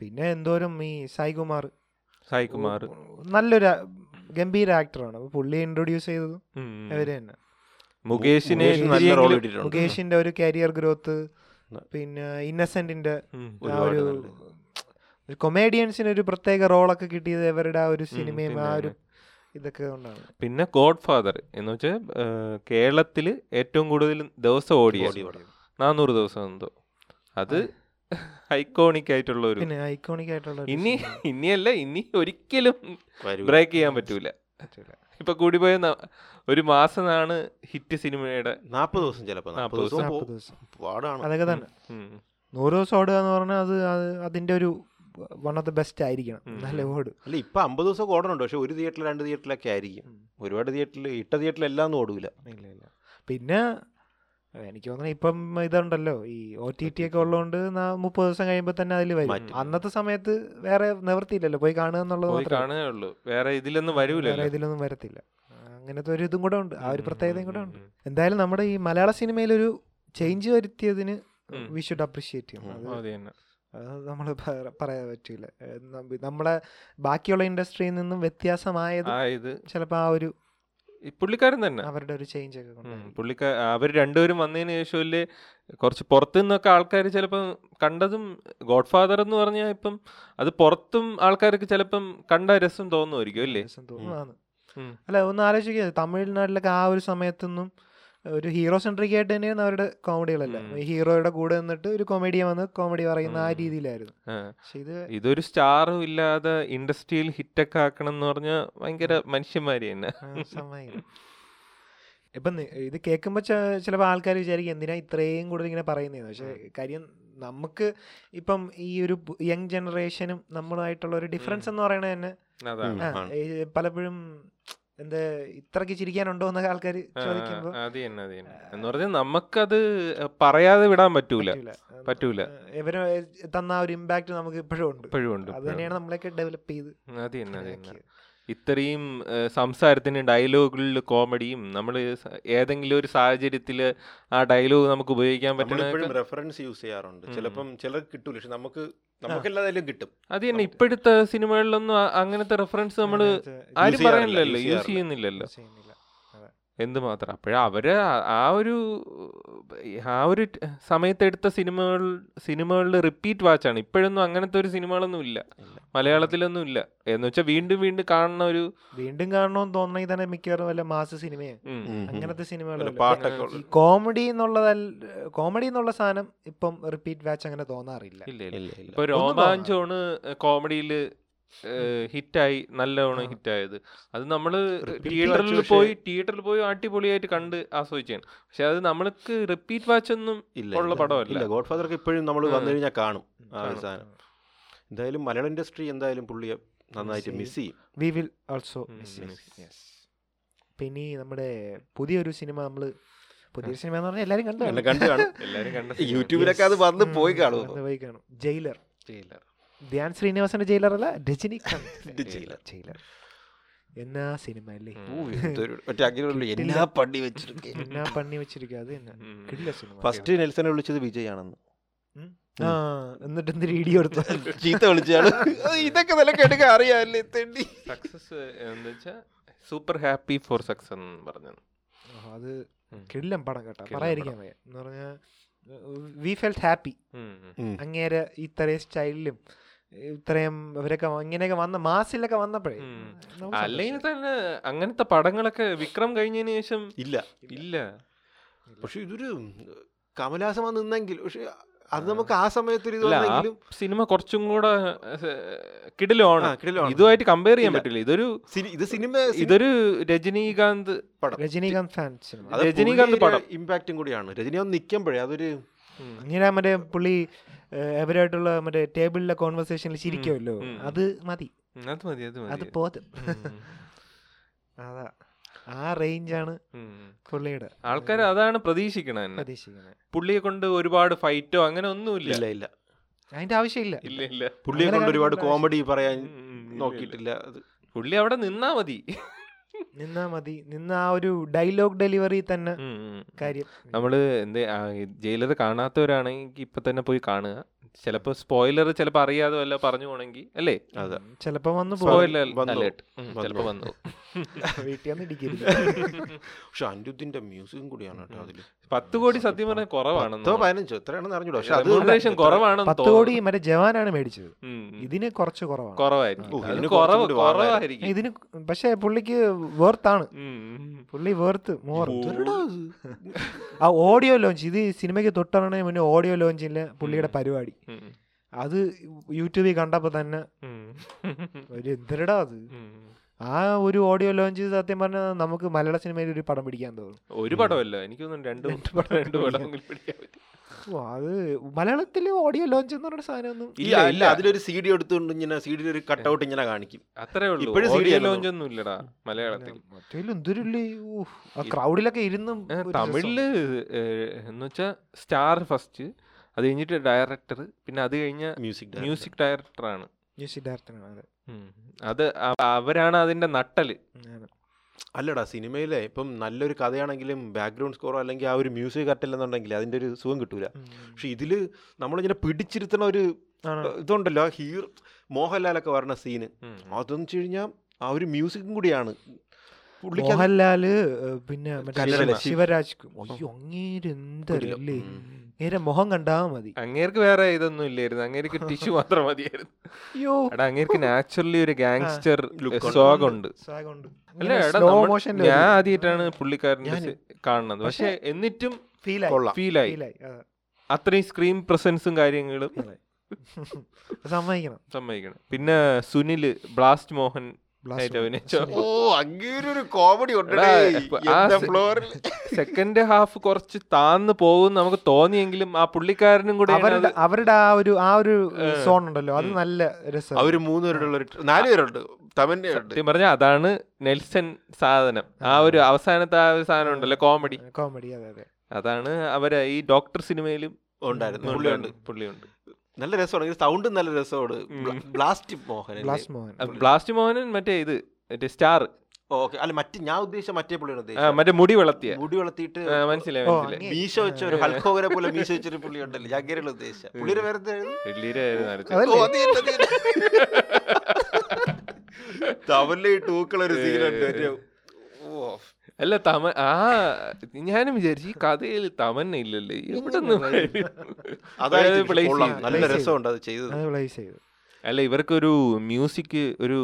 പിന്നെ എന്തോരം ഈ സായികുമാർ? സായികുമാർ. നല്ലൊരു ഗംഭീര ആക്ടറാണ് അപ്പൊ പുള്ളി ഇൻട്രൊഡ്യൂസ് ചെയ്തത്. അവർ തന്നെ മുകേഷിനെ മുകേഷ് നല്ല റോൾ മുകേഷിന്റെ ഒരു കരിയർ ഗ്രോത്ത് പിന്നെ ഇന്നസെന്റിന്റെ. ആ ഒരു. കൊമേഡിയൻസിന് ഒരു പ്രത്യേക റോളൊക്കെ കിട്ടിയത് അവരുടെ ആ ഒരു സിനിമയും ആ ഒരു ഇതൊക്കെ കൊണ്ടാണ് പിന്നെ ഗോഡ് ഫാദർ എന്ന് വെച്ചാൽ കേരളത്തിൽ ഏറ്റവും കൂടുതൽ ദിവസം ഓടിയ ഓടി ഓടി. നാനൂറ് ദിവസം എന്തോ അത് ഐക്കോണിക് ആയിട്ടുള്ള ഒരു പിന്നെ ഐക്കോണിക് ആയിട്ടുള്ള ഇനി ഇനിയല്ല ഇനി ഒരിക്കലും ബ്രേക്ക് ചെയ്യാൻ പറ്റൂല. ഇപ്പൊ കൂടി പോയ ഒരു മാസമാണ് ഹിറ്റ് സിനിമയുടെ നാപ്പത് ദിവസം ചിലപ്പോ നാപ്പത് നാപ്പത് ദിവസം നാപ്പത് പാടാണ്. അതൊക്കെ തന്നെ. നൂറ് ദിവസം ഓടുക എന്ന് പറഞ്ഞാൽ അത് അത് അതിന്റെ ഒരു വൺ ഓഫ് ദ ബെസ്റ്റ് ആയിരിക്കണം. നല്ല ഓട്. അല്ല ഇപ്പൊ അമ്പത് ദിവസം ഓടണുണ്ട്. പക്ഷെ ഒരു തിയേറ്ററിൽ രണ്ട് തിയേറ്ററിലൊക്കെ ആയിരിക്കും. ഒരുപാട് തിയേറ്ററിൽ ഇട്ട തിയേറ്ററിൽ എല്ലാം ഒന്നും ഓടൂല. ഇല്ല ഇല്ല. പിന്നെ എനിക്ക് തോന്നുന്നു ഇപ്പം ഇതുണ്ടല്ലോ. ഈ ഒ ടി ടി ഒക്കെ ഉള്ളതുകൊണ്ട് മുപ്പത് ദിവസം കഴിയുമ്പോൾ തന്നെ അതിൽ വരും. അന്നത്തെ സമയത്ത് വേറെ നിവർത്തിയില്ലല്ലോ പോയി കാണുക എന്നുള്ളത് കാണുകയേ ഉള്ളൂ. വേറെ ഇതിലൊന്നും വേറെ ഇതിലൊന്നും വരത്തില്ല. അങ്ങനത്തെ ഒരു ഇതും കൂടെ ഉണ്ട്. ആ ഒരു പ്രത്യേകതയും കൂടെ ഉണ്ട്. എന്തായാലും നമ്മുടെ ഈ മലയാള സിനിമയിൽ ഒരു ചേഞ്ച് വരുത്തിയതിന് വി ഷുഡ് അപ്രീഷിയേറ്റ് ചെയ്യണം നമ്മൾ പറയാൻ പറ്റൂല നമ്മുടെ നമ്മളെ ബാക്കിയുള്ള ഇൻഡസ്ട്രിയിൽ നിന്നും വ്യത്യാസമായത് ചിലപ്പോൾ ആ ഒരു പുള്ളിക്കാരൻ തന്നെ. അവരുടെ ഒരു ചേഞ്ച് ഒക്കെ. പുള്ളിക്കാർ അവർ രണ്ടുപേരും വന്നതിന് ശേഷം കുറച്ച് പുറത്തു നിന്നൊക്കെ ആൾക്കാർ ചിലപ്പം കണ്ടതും ഗോഡ് ഫാദർ എന്ന് പറഞ്ഞാൽ ഇപ്പം അത് പുറത്തും ആൾക്കാർക്ക് ചിലപ്പം കണ്ട രസം തോന്നുമായിരിക്കും അല്ലേ. അല്ല ഒന്ന് ആലോചിക്കുക തമിഴ്നാട്ടിലൊക്കെ ആ ഒരു സമയത്തൊന്നും ഒരു ഹീറോ സെൻട്രിക് ആയിട്ട് തന്നെയാണ് അവരുടെ കോമഡികളെല്ലാം. ഈ ഹീറോയുടെ കൂടെ നിന്നിട്ട് ഒരു കോമഡിയൻ വന്ന് കോമഡി പറയുന്ന ആ രീതിയിലായിരുന്നു. ഇത് ഇതൊരു സ്റ്റാറും ഇല്ലാതെ ഇൻഡസ്ട്രിയിൽ ഹിറ്റൊക്കെ ആക്കണം എന്ന് പറഞ്ഞാൽ ഭയങ്കര മനുഷ്യന്മാര് തന്നെ. ഇപ്പം ഇത് കേൾക്കുമ്പോൾ ചിലപ്പോൾ ആൾക്കാർ വിചാരിക്കും എന്തിനാ ഇത്രയും കൂടുതൽ ഇങ്ങനെ പറയുന്നതെന്ന് പക്ഷെ കാര്യം നമുക്ക് ഇപ്പം ഈ ഒരു യങ് ജനറേഷനും നമ്മളുമായിട്ടുള്ള ഒരു ഡിഫറൻസ് എന്ന് പറയുന്നത് തന്നെ പലപ്പോഴും എന്താ ഇത്രക്ക് ചിരിക്കാനുണ്ടോ എന്നൊക്കെ ആൾക്കാർ ചോദിക്കുമ്പോൾ അത് തന്നെ അത് തന്നെ. എന്ന് പറഞ്ഞാൽ നമുക്കത് പറയാതെ വിടാൻ പറ്റൂല. പറ്റൂല. ഇവർ തന്ന ആ ഒരു ഇമ്പാക്ട് നമുക്ക് ഇപ്പോഴും ഉണ്ട്. ഇപ്പോഴും ഉണ്ട് അത് തന്നെയാണ് നമ്മളൊക്കെ ഡെവലപ്പ് ചെയ്ത് അത് തന്നെ അത് തന്നെ. ഇതാക്കിയത്. ഇത്രയും സംസാരത്തിന് ഡയലോഗുകളിൽ കോമഡിയും നമ്മൾ ഏതെങ്കിലും ഒരു സാഹചര്യത്തിൽ ആ ഡയലോഗ് നമുക്ക് ഉപയോഗിക്കാൻ പറ്റുന്ന റെഫറൻസ് യൂസ് ചെയ്യാറുണ്ട്. ചിലപ്പം ചിലർക്ക് കിട്ടൂല പക്ഷെ നമുക്ക് നമുക്കെല്ലാതായാലും കിട്ടും അത് തന്നെ ഇപ്പോഴത്തെ സിനിമകളിലൊന്നും അങ്ങനത്തെ റെഫറൻസ് നമ്മൾ ആരും പറയുന്നില്ലല്ലോ പറയാനില്ലല്ലോ യൂസ്. ചെയ്യുന്നില്ലല്ലോ. എന്തുമാത്രം അപ്പോഴ അവർ ആ- ഒരു ആ ഒരു സമയത്തെടുത്ത എടുത്ത സിനിമകൾ സിനിമകളിൽ റിപ്പീറ്റ് വാച്ചാണ്. ഇപ്പോഴൊന്നും അങ്ങനത്തെ ഒരു സിനിമകളൊന്നും ഇല്ല. മലയാളത്തിലൊന്നും ഇല്ല. എന്ന് വെച്ചാൽ വീണ്ടും വീണ്ടും കാണുന്ന ഒരു വീണ്ടും കാണണമെന്ന് തോന്നണമെങ്കിൽ തന്നെ മിക്കവാറും വല്ല മാസ സിനിമയാണ് ഉം. അങ്ങനത്തെ സിനിമകൾ കോമഡി എന്നുള്ളതല്ല കോമഡി എന്നുള്ള സാധനം ഇപ്പം റിപ്പീറ്റ് വാച്ച് അങ്ങനെ തോന്നാറില്ല. ഇല്ല ഇപ്പൊ രോമാഞ്ചോണ് രോമാഞ്ചമാണ് കോമഡിയിൽ ഹിറ്റായി നല്ലവണ്ണം. ഹിറ്റായത് അത് നമ്മൾ തിയേറ്ററിൽ പോയി തിയേറ്ററിൽ പോയി അടിപൊളിയായിട്ട് കണ്ട് ആസ്വദിച്ചാണ് പക്ഷെ അത് നമ്മൾക്ക് റിപ്പീറ്റ് വാച്ച് ഒന്നും ഇല്ല ഉള്ള പടമല്ല. ഇല്ല ഗോഡ് ഫാദർക്ക് ഇപ്പോഴും നമ്മൾ. വന്നു കഴിഞ്ഞാൽ കാണും. സാധനം എന്തായാലും മലയാള ഇൻഡസ്ട്രി എന്തായാലും പുള്ളിയെ നന്നായിട്ട്. മിസ് ചെയ്യും വി വിൽ ഓൾസോ. പിന്നെ നമ്മുടെ പുതിയൊരു സിനിമ നമ്മൾ പുതിയ സിനിമ എന്ന് പറഞ്ഞാൽ എല്ലാരും കണ്ടു എന്നെ കണ്ടു കാണും എല്ലാരും കണ്ട യൂട്യൂബിലൊക്കെ അത് വന്ന് പോയി കാണും പോയി കാണും ജയിലർ ജയിലർ ധ്യാൻ ശ്രീനിവാസന്റെ ജയിലർ അല്ല രജനികാന്ത് ജയിലർ. ജയിലർ. എന്നാ സിനിമ അല്ലേ? എല്ലാ വെച്ചിട്ട് എന്നാ പണി വെച്ചിരിക്കുക അത് തന്നെ. കിടില സിനിമ. ഫസ്റ്റ് നെൽസനെ വിളിച്ചത് വിജയ് ആ എന്നിട്ട് എന്ത് വീഡിയോ എടുത്തു ചീത്ത വിളിച്ചാണ്. ഇതൊക്കെ നല്ല എടുക്കാൻ അറിയാമല്ലേ തെണ്ടി. സക്സസ് എന്താ സൂപ്പർ ഹാപ്പി ഫോർ സക്സസ് എന്ന് പറഞ്ഞു ആ, അത്. കിടിലം പടം കേട്ടോ. പറയാതിരിക്കാൻ വയ്യ. എന്ന് പറഞ്ഞാൽ വി ഫെൽറ്റ് ഹാപ്പി. അങ്ങേരെ ഇത്രയും സ്റ്റൈലിലും ഇത്രയും ഇവരൊക്കെ ഇങ്ങനെയൊക്കെ വന്ന മാസിലൊക്കെ വന്നപ്പോഴേ. അല്ലെങ്കിൽ. തന്നെ അങ്ങനത്തെ പടങ്ങളൊക്കെ വിക്രം കഴിഞ്ഞതിന് ശേഷം ഇല്ല. ഇല്ല. പക്ഷെ ഇതൊരു കമലാസം വന്ന് നിന്നെങ്കിൽ പക്ഷെ അത് നമുക്ക് ആ സമയത്ത് ഒരു ഇത് സിനിമ കുറച്ചും കൂടെ കിടിലാണ്. ഇതുമായിട്ട് കമ്പയർ ചെയ്യാൻ. പറ്റില്ല. ഇതൊരു ഇത് സിനിമ ഇതൊരു രജനീകാന്ത് പടം. Rajinikanth fan cinema. അത് രജനീകാന്ത് പടം. ഇമ്പാക്റ്റും കൂടിയാണ്. രജനീകാന്ത് നിക്കുമ്പോഴേ നിൽക്കുമ്പോഴേ അതൊരു മറ്റേ പുള്ളി അവരായിട്ടുള്ള മറ്റേ ടേബിളിലെ കോൺവെർസേഷനിൽ ചിരിക്കുമല്ലോ. അത് മതി. അത് മതി അത് അത് മതി പോത് ഉം, അതാ. ആ റേഞ്ചാണ്. പുള്ളിയുടെ. ആൾക്കാർ അതാണ് പ്രതീക്ഷിക്കണ പ്രതീക്ഷിക്കണേ പ്രതീക്ഷിക്കുന്നത് പുള്ളിയെ കൊണ്ട് ഒരുപാട് ഫൈറ്റോ അങ്ങനെ ഒന്നുമില്ല. ഇല്ല ഇല്ല. അതിന്റെ ആവശ്യമില്ല. ഇല്ല ഇല്ല. പുള്ളിയെ കൊണ്ട് ഒരുപാട് കോമഡി പറയാൻ. നോക്കിയിട്ടില്ല. അത് പുള്ളി അവിടെ നിന്നാ മതി. നിന്നാ മതി. നിന്ന് ആ ഒരു ഡയലോഗ് ഡെലിവറി തന്നെ. കാര്യം. നമ്മൾ എന്ത് ജയിലർ കാണാത്തവരാണെങ്കിൽ ഇപ്പൊ തന്നെ പോയി കാണുക. ചിലപ്പോ സ്പോയിലർ ചിലപ്പോ അറിയാതെ വല്ല പറഞ്ഞു പോണെങ്കിൽ അല്ലേ? അതെ. ചിലപ്പോ വന്ന്. ചിലപ്പോ വന്നു. വീട്ടിൽ പക്ഷെ അനിരുദ്ധിന്റെ മ്യൂസിക്കും കൂടിയാണ് കേട്ടോ അതിൽ. പത്ത് കോടി സത്യം പറഞ്ഞാൽ കുറവാണെന്ന് പതിനഞ്ചോ എത്രയാണെന്ന് അറിഞ്ഞൂടാ. പക്ഷെ കുറവാണെന്ന് പത്ത് കോടി മറ്റേ ജവാനാണ് മേടിച്ചത്. ഇതിന് കുറച്ച് കുറവാണ്. കുറവായിരിക്കും. ഇതിന് പക്ഷെ പുള്ളിക്ക് വേർത്താണ്. പുള്ളി വേർത്ത് മോർ ആ ഓഡിയോ ലോഞ്ച് ഇത് സിനിമയ്ക്ക് തൊട്ടിറങ്ങുന്നതിന് മുന്നേ ഓഡിയോ ലോഞ്ചിന്റെ പുള്ളിയുടെ പരിപാടി. അത് യൂട്യൂബിൽ കണ്ടപ്പോ തന്നെ ഒരു എന്തിരടാ അത്? ആ ഒരു ഓഡിയോ ലോഞ്ച് ചെയ്ത് സത്യം പറഞ്ഞാൽ നമുക്ക് മലയാള സിനിമയിൽ ഒരു പടം പിടിക്കാൻ തോന്നും. ഒരു പടമല്ല. എനിക്ക് രണ്ട് രണ്ട് പടം രണ്ട് പറ്റും. അത് മലയാളത്തിൽ ഓഡിയോ ലോഞ്ച് എന്ന് പറയുന്ന സാധനം ഒന്നും ഇല്ല ഇല്ല. അതിലൊരു സി ഡി എടുത്തുകൊണ്ട് ഇങ്ങനെ സി ഡി ഒരു കട്ടൗട്ട് ഇങ്ങനെ കാണിക്കും. അത്രേ ഉള്ളൂ. ഇപ്പോഴും സി ഡി ലോഞ്ച് ഒന്നും ഇല്ലടാ മലയാളത്തിൽ മറ്റേലും എന്തൊരു ആ ക്രൗഡിലൊക്കെ ഇരുന്നും തമിഴിൽ എന്ന് വെച്ചാ സ്റ്റാർ ഫസ്റ്റ് അത് കഴിഞ്ഞിട്ട് ഡയറക്ടർ പിന്നെ അത് കഴിഞ്ഞ മ്യൂസിക് മ്യൂസിക് ഡയറക്ടറാണ്. മ്യൂസിക് ഡയറക്ടറാണ് അതെ. അത് അവരാണ് അതിന്റെ നട്ടൽ. അല്ലടാ സിനിമയിലെ ഇപ്പം നല്ലൊരു കഥയാണെങ്കിലും ബാക്ക്ഗ്രൗണ്ട് സ്കോറോ അല്ലെങ്കിൽ ആ ഒരു മ്യൂസിക് കട്ടില്ലെന്നുണ്ടെങ്കിൽ അതിന്റെ ഒരു സുഖം കിട്ടൂല. പക്ഷെ ഇതിൽ നമ്മളിങ്ങനെ പിടിച്ചിരുത്തണ ഒരു ഇതുണ്ടല്ലോ ഹീർ മോഹൻലാലൊക്കെ പറഞ്ഞ സീന്. അതെന്ന് വെച്ച് കഴിഞ്ഞാൽ ആ ഒരു മ്യൂസിക്കും കൂടിയാണ്. മോഹൻലാൽ പിന്നെ മറ്റേ ശിവരാജ്. അയ്യോ അങ്ങേരെന്തല്ലേ? അങ്ങേരെ നേരെ മുഖം കണ്ടാ മതി. അങ്ങേർക്ക് വേറെ ഇതൊന്നും ഇല്ലായിരുന്നു. അങ്ങേർക്ക് ടിഷ്യൂ മാത്രം മതിയായിരുന്നു. അയ്യോ. എടാ അങ്ങേർക്ക് നാച്ചുറലി ഒരു ഗാങ്സ്റ്റർ. സ്വാഗുണ്ട്. അല്ല എടാ ഞാൻ ആദ്യമായിട്ടാണ് പുള്ളിക്കാരനെ കാണുന്നത്. പക്ഷെ എന്നിട്ടും ഫീലായി അത്രയും സ്ക്രീൻ പ്രസൻസും കാര്യങ്ങളും സമ്മതിക്കണം. സമ്മതിക്കണം. പിന്നെ Sunil blast Mohan second half കുറച്ച് താന്ന് പോകും നമുക്ക് തോന്നിയെങ്കിലും ആ പുള്ളിക്കാരനും കൂടെ അവരുടെ ആ ഒരു ആ ഒരു സോൺ ഉണ്ടല്ലോ. അത്. നല്ല രസം അവർ മൂന്ന് പേരുള്ള ഒരു നാല് പേരുണ്ട്. തമന്നയുണ്ട് സത്യം പറഞ്ഞാൽ അതാണ് നെൽസൺ സാധനം. ആ ഒരു അവസാനത്തെ ആ ഒരു സാധനം ഉണ്ടല്ലോ കോമഡി കോമഡി അതെ അതെ. അതാണ് അവർ ഈ ഡോക്ടർ സിനിമയിലും ഉണ്ടായിരുന്നു. പുള്ളിയുണ്ട്. പുള്ളിയുണ്ട്. നല്ല രസമാണ്. സൗണ്ടും നല്ല രസമാണ്. ബ്ലാസ്റ്റ് മോഹൻ. ബ്ലാസ്റ്റ് മോഹൻ മറ്റേ ഇത് മറ്റേ സ്റ്റാർ ഓക്കെ. അല്ല മറ്റേ ഞാൻ ഉദ്ദേശിച്ച മറ്റേ പുള്ളിയാണ് ഉദ്ദേശിച്ചത്. മറ്റേ മുടി വളർത്തിയ. മുടി വളർത്തിയിട്ട് മനസ്സിലായി. മീശ വെച്ച ഒരു ഹൽക്കോവരെ പോലെ മീശ വെച്ചൊരു പുള്ളി ഉണ്ടല്ലോ അങ്ങനെയുള്ള ഉദ്ദേശിച്ച പുള്ളിയുടെ പേര് എന്തായിരുന്നു? ഡൽഹിയിലെ ആയിരുന്നു ആലോചിച്ചത്. അല്ല തമ ആ ഞാനും വിചാരിച്ചു ഈ കഥയിൽ തമന്ന ഇല്ലല്ലേ? ഇവിടെ അല്ല ഇവർക്കൊരു മ്യൂസിക് ഒരു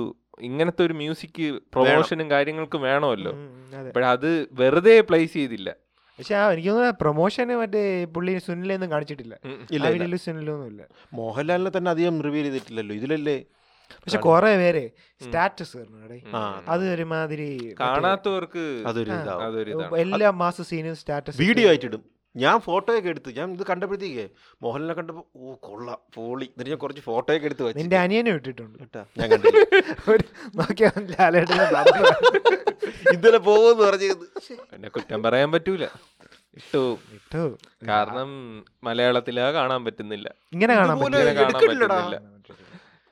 ഇങ്ങനത്തെ ഒരു മ്യൂസിക് പ്രൊമോഷനും കാര്യങ്ങൾക്കും വേണമല്ലോ. അത്. അതെ വെറുതെ പ്ലേസ് ചെയ്തില്ല. പക്ഷെ ആ എനിക്ക് തോന്നുന്നു പ്രൊമോഷന് മറ്റേ പുള്ളി സുനിലൊന്നും കാണിച്ചിട്ടില്ല. സുനിലൊന്നും ഇല്ല മോഹൻലാലിനെ തന്നെ അധികം റിവ്യൂ ചെയ്തിട്ടില്ലല്ലോ. ഇതിലല്ലേ പക്ഷെ കുറെ പേര് സ്റ്റാറ്റസ് അത്. ഒരുമാതിരി കാണാത്തവർക്ക് എല്ലാ മാസ സീനും സ്റ്റാറ്റസ് വീഡിയോ ആയിട്ടിടും ഞാൻ ഫോട്ടോയൊക്കെ എടുത്ത് ഞാൻ ഇത് കണ്ടപ്പോഴത്തേക്കേ മോഹൻലാലിനെ കണ്ടപ്പോ ഓ കൊള്ള പോളി. എന്നിട്ട് ഞാൻ കുറച്ച് ഫോട്ടോയൊക്കെ എടുത്ത് വെച്ചു. നിന്റെ അനിയനെ ഇട്ടിട്ടുണ്ട്. കേട്ടാ ഞാൻ ഇന്നലെ പോകുമെന്ന് പറഞ്ഞത് എന്നെ കുറ്റം പറയാൻ പറ്റൂല. ഇട്ടു. ഇട്ടോ. കാരണം മലയാളത്തിലാ കാണാൻ പറ്റുന്നില്ല. ഇങ്ങനെ കാണാൻ. പറ്റുന്നില്ല.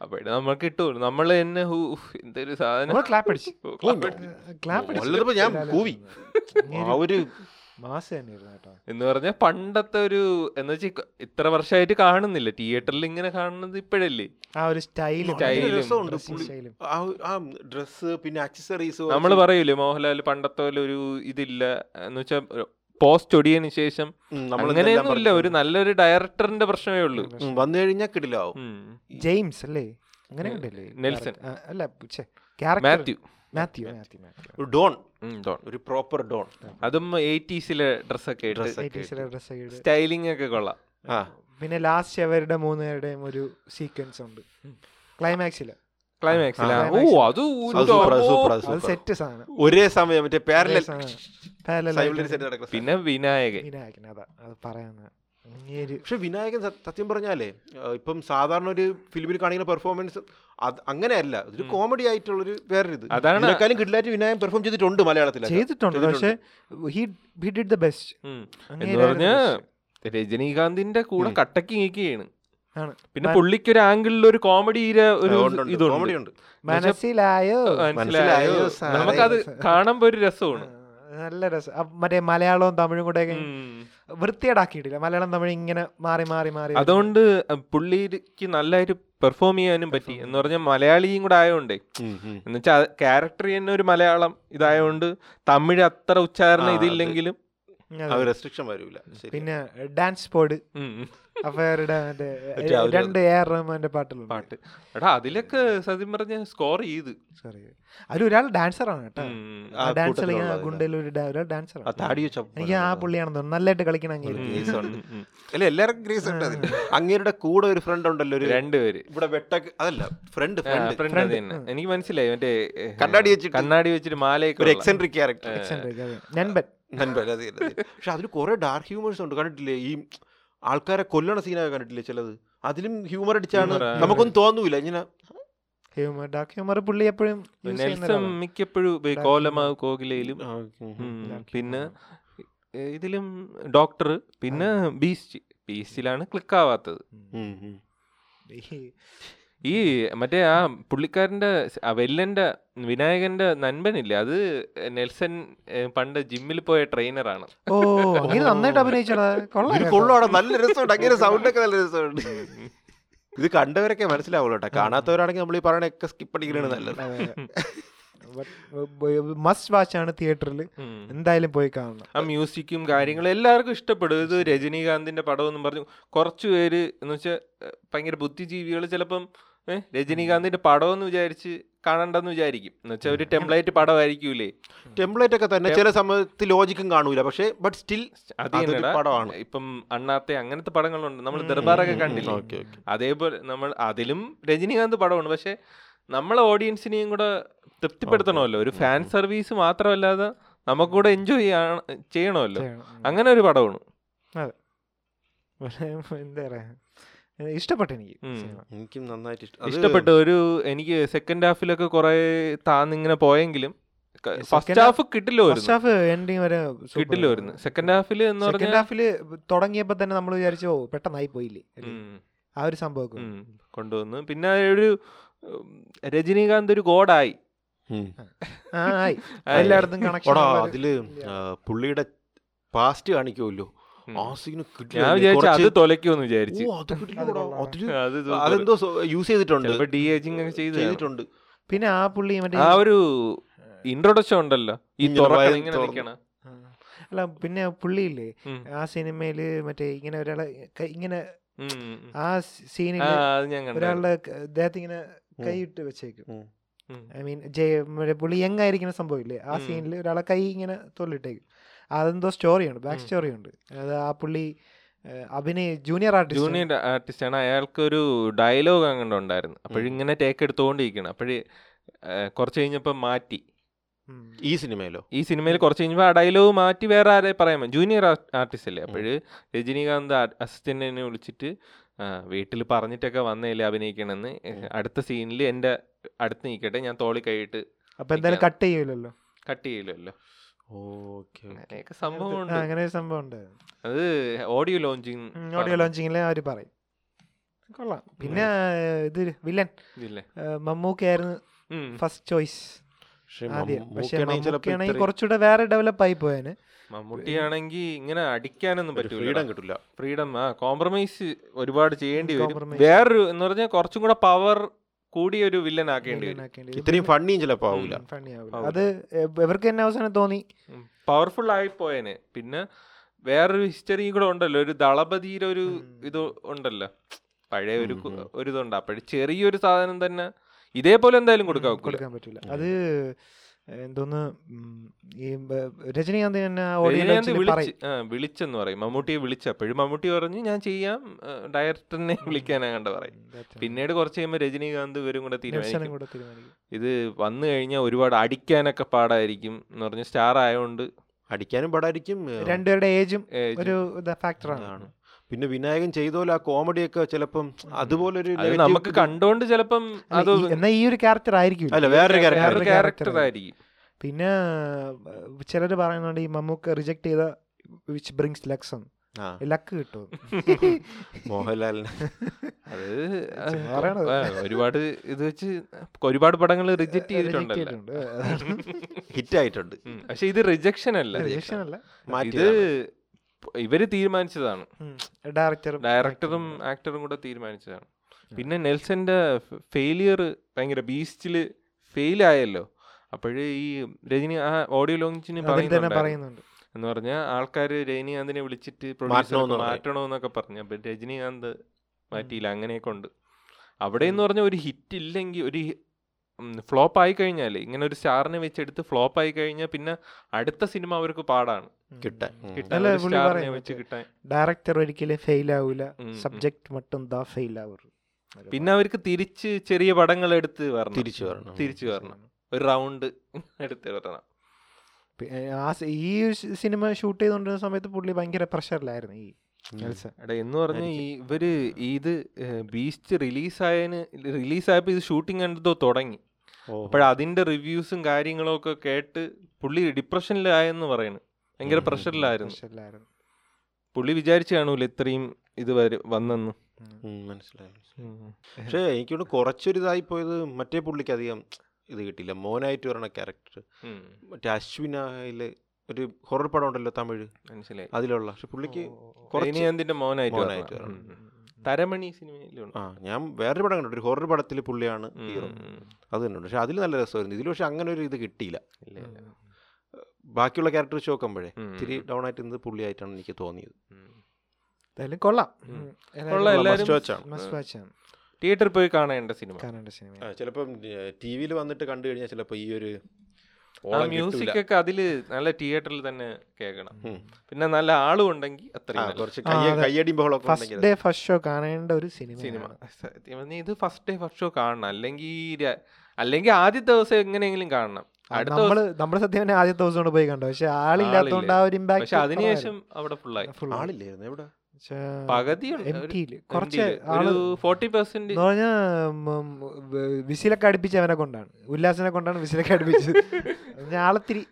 അപ്പോഴേ നമ്മൾ ഇട്ടു. നമ്മൾ തന്നെ എന്തൊരു സാധനം. ക്ലാപ്പ് അടിച്ചു. ക്ലാപ്പ് ഞാൻ കൂവി. ആ ഒരു മാസ് തന്നെയായിരുന്നു കേട്ടോ. എന്ന് പറഞ്ഞാൽ പണ്ടത്തെ ഒരു എന്ന് വെച്ചാൽ ഇത്ര വർഷമായിട്ട് കാണുന്നില്ല. തിയേറ്ററിൽ ഇങ്ങനെ കാണുന്നത് ഇപ്പോഴല്ലേ? ആ ഒരു സ്റ്റൈലും. ഡ്രസ്സ് പിന്നെ ആക്സസറീസ് നമ്മൾ പറയൂലേ മോഹൻലാൽ പണ്ടത്തെ ഒരു ഇതില്ല. എന്ന് വെച്ചാൽ പോസ്റ്റ് ഒടിയതിനു ശേഷം അങ്ങനെയൊന്നുമില്ല ഒരു നല്ലൊരു ഡയറക്ടറിന്റെ പ്രശ്നമേ ഉള്ളൂ. വന്നു കഴിഞ്ഞാൽ കിടിലാവും. ജെയിംസ് അല്ലേ? അങ്ങനെ ഉണ്ടല്ലേ? നെൽസൺ. അല്ല character Mathew. Mathew Mathew. Don. Don. ഒരു പ്രോപ്പർ ഡോൺ. അതും എയ്റ്റീസിലെ ഡ്രസ്സൊക്കെ സ്റ്റൈലിംഗ് ഒക്കെ കൊള്ളാം. പിന്നെ ലാസ്റ്റ് അവരുടെ മൂന്നുപേരുടെയും ഒരു സീക്വൻസ് ഉണ്ട്. ക്ലൈമാക്സിൽ ക്ലൈമാക്സിലാ ഓ അത് സെറ്റ് സാധനം. ഒരേ സമയം മറ്റേ പാരലൽ ഒരേ പിന്നെ വിനായകൻ. വിനായകൻ അതാ പക്ഷെ വിനായകൻ സത്യം പറഞ്ഞാലേ ഇപ്പം സാധാരണ ഒരു ഫിലിമിൽ കാണിക്കുന്ന പെർഫോമൻസ് അങ്ങനെയല്ല. ഇതൊരു കോമഡി ആയിട്ടുള്ളൊരു വേറൊരു ഇത് അതാണ് കിഡിലായിട്ട് വിനായകൻ പെർഫോം ചെയ്തിട്ടുണ്ട് മലയാളത്തിൽ. ചെയ്തിട്ടുണ്ട് പക്ഷേ he he did the best എന്ന് പറഞ്ഞ രജനീകാന്തിന്റെ കൂടെ കട്ടക്ക് നീക്കുകയാണ്. പിന്നെ പുള്ളിക്ക് ഒരു ആംഗിളിൽ ഒരു കോമഡി ഒരു കോമഡി ഇതുണ്ട്. ഉണ്ട്. മനസ്സിലായോ? മനസ്സിലായോ? നമുക്കത് കാണുമ്പോ ഒരു രസമാണ്. നല്ല രസം. മറ്റേ മലയാളവും തമിഴും കൂടെ. വൃത്തിയേടാക്കിയിട്ടില്ല മലയാളം തമിഴ് ഇങ്ങനെ മാറി മാറി മാറി അതുകൊണ്ട് പുള്ളിക്ക് നല്ലൊരു പെർഫോം ചെയ്യാനും പറ്റി. എന്ന് പറഞ്ഞാൽ മലയാളിയും കൂടെ ആയതുകൊണ്ടേ എന്ന് വെച്ചാൽ ക്യാരക്ടർ തന്നെ ഒരു മലയാളം ഇതായതുകൊണ്ട് തമിഴ് അത്ര ഉച്ചാരണം ഇതില്ലെങ്കിലും. റെസ്ട്രിക്ഷൻ വരൂല. പിന്നെ ഡാൻസ് പോഡ് ഒരു- രണ്ട് എ ആർ റഹ്മാന്റെ പാട്ടുകളുണ്ട്. പാട്ട്. എടാ അതിലൊക്കെ സത്യം പറഞ്ഞ സ്കോർ ചെയ്ത്. സോറി ഒരാൾ ഡാൻസറാണ് കേട്ടോ. ഉം. ആ ഡാൻസ് കൂട്ടത്തിലുള്ള കളിക്കുന്ന ആളാ. ഗുണ്ടയിൽ ഒരു ഒരാൾ ആ താടി വെച്ച എനിക്ക് ആ പുള്ളിയാണെന്ന് തോന്നുന്നു. നല്ലതായിട്ട് കളിക്കണം. അല്ല എല്ലാവർക്കും ഗ്രീസ് ഉണ്ട് അതിന്. അങ്ങേരുടെ കൂടെ ഒരു ഫ്രണ്ട് ഉണ്ടല്ലോ ഒരു രണ്ടുപേര് ഇവിടെ വെട്ടക്ക് അതല്ല ഫ്രണ്ട് ഫ്രണ്ട് എനിക്ക് മനസ്സിലായി മറ്റേ കണ്ണാടി വെച്ചിട്ട്. കണ്ണാടി വെച്ചിട്ട് മാലയൊക്കെ ഒരു. എക്സെൻട്രിക് ക്യാരക്ടർ പരാതിയല്ല പക്ഷെ അതിൽ കുറെ ഡാർക്ക് ഹ്യൂമേഴ്സ് ഉണ്ട്. കണ്ടിട്ടില്ലേ? ഈ ആൾക്കാരെ കൊല്ലണ സീനൊക്കെ കണ്ടിട്ടില്ലേ ചിലത്? അതിലും ഹ്യൂമർ അടിച്ചാണ്. നമുക്കൊന്നും തോന്നൂല. ഇങ്ങനെ ഹ്യൂമർ ഡാർക്ക് ഹ്യൂമർ പുള്ളി എപ്പോഴും മിക്കപ്പോഴും കോലമാവ് കോകിലയിലും പിന്നെ ഇതിലും ഡോക്ടർ പിന്നെ ബീസ്റ്റ് ബീസ്റ്റിലാണ് ക്ലിക്ക് ആവാത്തത്. ഈ- മറ്റേ ആ പുള്ളിക്കാരന്റെ വെല്ലന്റെ വിനായകന്റെ നൻപനില്ലേ? അത് നെൽസൺ പണ്ട് ജിമ്മിൽ പോയ ട്രെയിനറാണ്. ഓ അങ്ങനെ നന്നായിട്ട് അഭിനയിച്ചടാ. നല്ല രസമുണ്ട്. അങ്ങനെ സൗണ്ട് ഒക്കെ നല്ല രസമുണ്ട്. ഇത് കണ്ടവരൊക്കെ മനസ്സിലാവുള്ളൂ കേട്ടോ. കാണാത്തവരാണെങ്കിൽ നമ്മൾ ഈ പറയണൊക്കെ സ്കിപ്പ് അടിക്കലാണ് നല്ലത്. മസ്റ്റ് വാച്ച് ആണ് തിയേറ്ററിൽ എന്തായാലും പോയി കാണണം. ആ മ്യൂസിക്കും കാര്യങ്ങളും എല്ലാവർക്കും ഇഷ്ടപ്പെടും. ഇത് രജനീകാന്തിന്റെ പടം എന്നും പറഞ്ഞു. കുറച്ചു പേര് എന്ന് വെച്ചാൽ ഭയങ്കര ബുദ്ധിജീവികൾ. ചിലപ്പം രജനീകാന്തിന്റെ പടം എന്ന് വിചാരിച്ച് കാണണ്ടെന്ന് വിചാരിക്കും. എന്ന് വെച്ചാൽ ഒരു ടെംപ്ലേറ്റ് പടമായിരിക്കൂലേ? ടെംപ്ലേറ്റ് ഒക്കെ തന്നെ ചില സമയത്ത് ലോജിക്കും കാണൂല. പക്ഷേ ബട്ട് സ്റ്റിൽ പടമാണ്. ഇപ്പം അണ്ണാത്തെ അങ്ങനത്തെ പടങ്ങളുണ്ട്. നമ്മൾ ദർബാറൊക്കെ കണ്ടില്ല? അതേപോലെ നമ്മൾ അതിലും രജനീകാന്ത് പടമാണ്. പക്ഷെ നമ്മളെ ഓഡിയൻസിനെയും കൂടെ തൃപ്തിപ്പെടുത്തണമല്ലോ. ഒരു ഫാൻ സർവീസ് മാത്രമല്ലാതെ നമുക്ക് കൂടെ എൻജോയ് ചെയ്യണമല്ലോ. അങ്ങനെ ഒരു പടമാണ്. അതെ. എന്താ പറയാ? ഇഷ്ടപ്പെട്ടു എനിക്ക്. എനിക്കും നന്നായിട്ട് ഇഷ്ടം ഇഷ്ടപ്പെട്ടു ഒരു എനിക്ക് സെക്കൻഡ് ഹാഫിലൊക്കെ കുറെ താന്നിങ്ങനെ പോയെങ്കിലും ഫസ്റ്റ് ഹാഫ് കിട്ടില്ല ഫസ്റ്റ് ഹാഫ് എൻഡിങ് വരെ കിട്ടില്ല സെക്കൻഡ് ഹാഫിൽ എന്ന് സെക്കൻഡ് ഹാഫിൽ തുടങ്ങിയപ്പോ തന്നെ നമ്മൾ വിചാരിച്ചു ഓ പെട്ടെന്നായി പോയില്ലേ? ആ ഒരു സംഭവം കൊണ്ടുവന്നു. പിന്നെ ഒരു രജനീകാന്ത് ഒരു ഗോഡായി. എല്ലായിടത്തും അതിൽ പുള്ളിയുടെ പാസ്റ്റ് കാണിക്കുമല്ലോ ഞാൻ വിചാരിച്ചു അത് തൊലയ്ക്കുമെന്ന് വിചാരിച്ചു. അതെന്തോ യൂസ് ചെയ്തിട്ടുണ്ട്. ഡി ഏജിങ് ഒക്കെ ചെയ്തിട്ടുണ്ട്. പിന്നെ ആ പുള്ളി മറ്റേ ആ ഒരു ഇൻട്രൊഡക്ഷൻ ഉണ്ടല്ലോ. ഈ ഇങ്ങനെ. നിൽക്കണം അല്ല പിന്നെ പുള്ളിയില്ലേ. ആ സിനിമയിൽ മറ്റേ ഇങ്ങനെ ഒരാളെ ഇങ്ങനെ. ആ സീനിൽ ഒരാളുടെ അദ്ദേഹത്തെ ഇങ്ങനെ കൈയിട്ട് വെച്ചേക്കും. ഐ മീൻ ജയ പുള്ളി യങ് ആയിരിക്കുന്ന സംഭവമില്ലേ? ആ. സീനിൽ ഒരാളെ കൈ ഇങ്ങനെ തൊല്ലിട്ടേക്കും. അതെന്തോ സ്റ്റോറിയുണ്ട് ബാക്ക് സ്റ്റോറിയുണ്ട് സ്റ്റോറി ഉണ്ട് അത് ആ പുള്ളി അഭിനയ ജൂനിയർ ആർട്ടിസ്റ്റ് ജൂനിയർ ആർട്ടിസ്റ്റ് ആണ്. അയാൾക്ക് ഒരു ഡയലോഗ് അങ്ങനെ ഉണ്ടായിരുന്നു അപ്പോഴിങ്ങനെ ടേക്ക് എടുത്തുകൊണ്ടിരിക്കണം അപ്പോഴ് കുറച്ച് കഴിഞ്ഞപ്പോൾ മാറ്റി. ഈ സിനിമയിലോ? ഈ സിനിമയിൽ കുറച്ച് കഴിഞ്ഞപ്പോൾ ആ ഡയലോഗ് മാറ്റി വേറെ ആരെ പറയാൻ ജൂനിയർ ആർട്ടിസ്റ്റ് അല്ലേ? അപ്പോഴ് രജനീകാന്ത് അസിസ്റ്റന്റിനെ വിളിച്ചിട്ട് വീട്ടിൽ പറഞ്ഞിട്ടൊക്കെ വന്നേലേ അഭിനയിക്കണമെന്ന്. അടുത്ത സീനിൽ എന്റെ അടുത്ത് നിൽക്കട്ടെ ഞാൻ തോളി കഴിയിട്ട് അപ്പോൾ എന്തായാലും കട്ട് ചെയ്യൂലല്ലോ. കട്ട് ചെയ്യില്ലല്ലോ സംഭവമുണ്ട് അങ്ങനെ ഒരു സംഭവം ഉണ്ട്. അത് ഓഡിയോ ലോഞ്ചിങ് ഓഡിയോ ലോഞ്ചിങ്ങിൽ അവർ പറയും. കൊള്ളാം. പിന്നെ ഇത് വില്ലൻ. മമ്മൂക്ക ആയിരുന്നു ഫസ്റ്റ് ചോയ്സ് പക്ഷെ കുറച്ചുകൂടെ വേറെ ഡെവലപ്പ് ആയി പോയേനെ. മമ്മൂട്ടിയാണെങ്കിൽ ഇങ്ങനെ അടിക്കാനൊന്നും പറ്റില്ല ഫ്രീഡം കിട്ടില്ല ഫ്രീഡം ആ കോംപ്രമൈസ് ഒരുപാട് ചെയ്യേണ്ടി വരും. Compromise. വേറൊരു എന്ന് പറഞ്ഞാൽ കുറച്ചും കൂടെ പവർ കൂടിയ ഒരു വില്ലൻ ആക്കേണ്ടി വരും. ഇത്രയും ഫണ്ണിയും ചിലപ്പോ ആവില്ല. അത് ഇവർക്ക് തന്നെ അവസാനം തോന്നി. പവർഫുൾ ആയി പോയേനെ പിന്നെ വേറൊരു ഹിസ്റ്ററി കൂടെ ഉണ്ടല്ലോ. ഒരു ദളപതിയുടെ ഒരു. ഇത് ഉണ്ടല്ലോ. പഴയ ഒരു ഒരു ഇതുണ്ട്. അപ്പോഴും ചെറിയൊരു സാധനം തന്നെ ഇതേപോലെ എന്തായാലും കൊടുക്കാൻ പറ്റില്ല അത് എന്തോന്ന് ഈ രജനീകാന്ത് തന്നെ വിളിച്ചെന്ന് പറയും. മമ്മൂട്ടിയെ വിളിച്ച. അപ്പോഴും മമ്മൂട്ടി പറഞ്ഞു ഞാൻ ചെയ്യാം. ഡയറക്ടറിനെ വിളിക്കാനാ കണ്ട പറയും. പിന്നീട് കുറച്ച് കഴിയുമ്പോൾ രജനീകാന്ത് ഇവരും കൂടെ തീരുമാനിക്കും. ഇത് വന്നു കഴിഞ്ഞാൽ ഒരുപാട് അടിക്കാനൊക്കെ പാടായിരിക്കും എന്ന് പറഞ്ഞ സ്റ്റാർ ആയതുകൊണ്ട് അടിക്കാനും പാടായിരിക്കും. രണ്ടുപേരുടെ ഏജും ഒരു ഫാക്ടറാണ് ആണ്. പിന്നെ വിനായകൻ ചെയ്തോലെ ആ കോമഡിയൊക്കെ ചിലപ്പം അതുപോലൊരു അത് നമുക്ക് കണ്ടോണ്ട് കണ്ടുകൊണ്ട് ചിലപ്പം അത് എന്നാ ഈ ഒരു ക്യാരക്ടർ ആയിരിക്കും. അല്ല വേറൊരു ക്യാരക്ടർ ആയിരിക്കും. പിന്നെ ചിലർ പറയുന്നുണ്ട് ഈ മമ്മൂക്ക് റിജക്ട് ചെയ്ത വിച്ച് ബ്രിങ്സ് ലക്സൺ ആ. ലക്ക് കിട്ടും. മോഹൻലാലിന്. അത് ഒരുപാട് ഇത് വെച്ച് ഒരുപാട് പടങ്ങൾ റിജക്ട് ചെയ്തിട്ടുണ്ട്. ഹിറ്റ് ആയിട്ടുണ്ട്. പക്ഷെ ഇത് റിജക്ഷൻ അല്ല. റിജക്ഷൻ അല്ല. ഇത്. ഇവർ തീരുമാനിച്ചതാണ്. ഡയറക്ടറും ഡയറക്ടറും ആക്ടറും കൂടെ തീരുമാനിച്ചതാണ്. പിന്നെ നെൽസന്റെ ഫെയിലിയർ ഭയങ്കര ബീസ്റ്റിൽ ഫെയിൽ ആയല്ലോ അപ്പോഴേ ഈ രജനി ആ ഓഡിയോ ലോഞ്ചിന് പറയുന്നുണ്ട്. എന്ന് പറഞ്ഞാൽ ആൾക്കാർ രജനീകാന്തിനെ വിളിച്ചിട്ട്. മാറ്റണമെന്നൊക്കെ പറഞ്ഞു. അപ്പൊ രജനീകാന്ത് മാറ്റിയില്ല അങ്ങനെയൊക്കെ ഉണ്ട്. അവിടെ എന്ന് പറഞ്ഞാൽ ഒരു ഹിറ്റ് ഇല്ലെങ്കിൽ ഒരു ഫ്ലോപ്പ് ആയി കഴിഞ്ഞാൽ ഇങ്ങനെ ഒരു സ്റ്റാറിനെ വെച്ചെടുത്ത് ഫ്ലോപ്പ് ആയി കഴിഞ്ഞാൽ പിന്നെ അടുത്ത സിനിമ അവർക്ക് പാടാണ്. കിട്ടാൻ. ഡയറക്ടർ ഒരിക്കലും ഫെയിൽ ആവൂല. സബ്ജക്ട് മട്ടും ദാ ഫെയിൽ ആവൂ പിന്നെ അവർക്ക് തിരിച്ച് ചെറിയ പടങ്ങൾ എടുത്ത് വരണം. തിരിച്ചു വരണം. തിരിച്ചു വരണം. ഒരു റൗണ്ട് എടുത്ത് വരണം. ആ ഈ സിനിമ ഷൂട്ട് ചെയ്തുകൊണ്ടിരുന്ന സമയത്ത് പുള്ളി ഭയങ്കര പ്രഷറിലായിരുന്നു ഈ എടാ എന്ന് പറഞ്ഞ ഈ ഇവർ ഇത് ബീസ്റ്റ് റിലീസായതിന് റിലീസായപ്പോ ഇത് ഷൂട്ടിംഗ് കണ്ടതോ തുടങ്ങി. അപ്പോൾ അതിന്റെ റിവ്യൂസും കാര്യങ്ങളും ഒക്കെ കേട്ട് പുള്ളി ഡിപ്രഷനിലായെന്ന് പറയുന്നു ഭയങ്കര. പ്രഷറിലായിരുന്നു. പ്രഷറിലായിരുന്നു. പുള്ളി വിചാരിച്ചു കാണൂല ഇത്രയും ഇത് വരെ വന്നെന്ന്. മനസ്സിലായി പക്ഷേ എനിക്കോട് കുറച്ചൊരു ഇതായി പോയത് മറ്റേ പുള്ളിക്ക് അധികം ഇത് കിട്ടിയില്ല. മോനായിട്ട് വരണ ക്യാരക്ടർ മറ്റേ അശ്വിനായിൽ ഒരു ഹൊറർ പടം ഉണ്ടല്ലോ തമിഴ്. മനസ്സിലായി. അതിലുള്ള. പക്ഷെ പുള്ളിക്ക് മോനായിട്ട് മോനായിട്ട് വരണം. തരമണി സിനിമയിലുണ്ട്. ആ ഞാൻ വേറൊരു പടം കണ്ടു ഒരു ഹൊറർ പടത്തിൽ പുള്ളിയാണ് ഹീറോ അത് തന്നെ പക്ഷെ അതിൽ നല്ല രസമായിരുന്നു. ഇതിൽ പക്ഷെ അങ്ങനെ ഒരു ഇത് കിട്ടിയില്ല. ബാക്കിയുള്ള ക്യാരക്ടർ വെച്ച് നോക്കുമ്പോഴേ ഇച്ചിരി ഇത്തിരി ഡൗൺ ആയിട്ട് ഇന്നത് പുള്ളിയായിട്ടാണ് എനിക്ക് തോന്നിയത്. എന്തായാലും കൊള്ളാം. എല്ലാവരും. കൊള്ളാം. തിയേറ്ററിൽ പോയി കാണേണ്ട സിനിമ. കാണേണ്ട സിനിമ ആ, ചിലപ്പം ടി വിയിൽ വന്നിട്ട് കണ്ടു കഴിഞ്ഞാൽ ചിലപ്പോൾ ഈ ഒരു ആ മ്യൂസിക് ഒക്കെ അതിൽ നല്ല തിയേറ്ററിൽ തന്നെ കേൾക്കണം. പിന്നെ നല്ല ആളും ഉണ്ടെങ്കിൽ അത്രയും ഫസ്റ്റ് ഡേ ഫസ്റ്റ് ഷോ കാണേണ്ട ഒരു സിനിമ. സിനിമ നീ ഇത് ഫസ്റ്റ് ഡേ ഫസ്റ്റ് ഷോ കാണണം. അല്ലെങ്കിൽ അല്ലെങ്കിൽ ആദ്യത്തെ ദിവസം എങ്ങനെയെങ്കിലും കാണണം. അടുത്ത നമ്മൾ നമ്മൾ സത്യം ആദ്യത്തെ ദിവസം കൊണ്ട് പോയി കണ്ടു. പക്ഷെ ആളില്ലാത്തോണ്ട് ആ ഒരു ഇമ്പാക്ട് പക്ഷെ അതിനുശേഷം അവിടെ ഫുള്ളായി ആളില്ലായിരുന്നു. എവിടെ? വിസിലൊക്കെ അടുപ്പിച്ച് അവനെ കൊണ്ടാണ്. ഉല്ലാസിനെ കൊണ്ടാണ് വിസിലൊക്കെ അടുപ്പിച്ചത്. ആളത്തിരി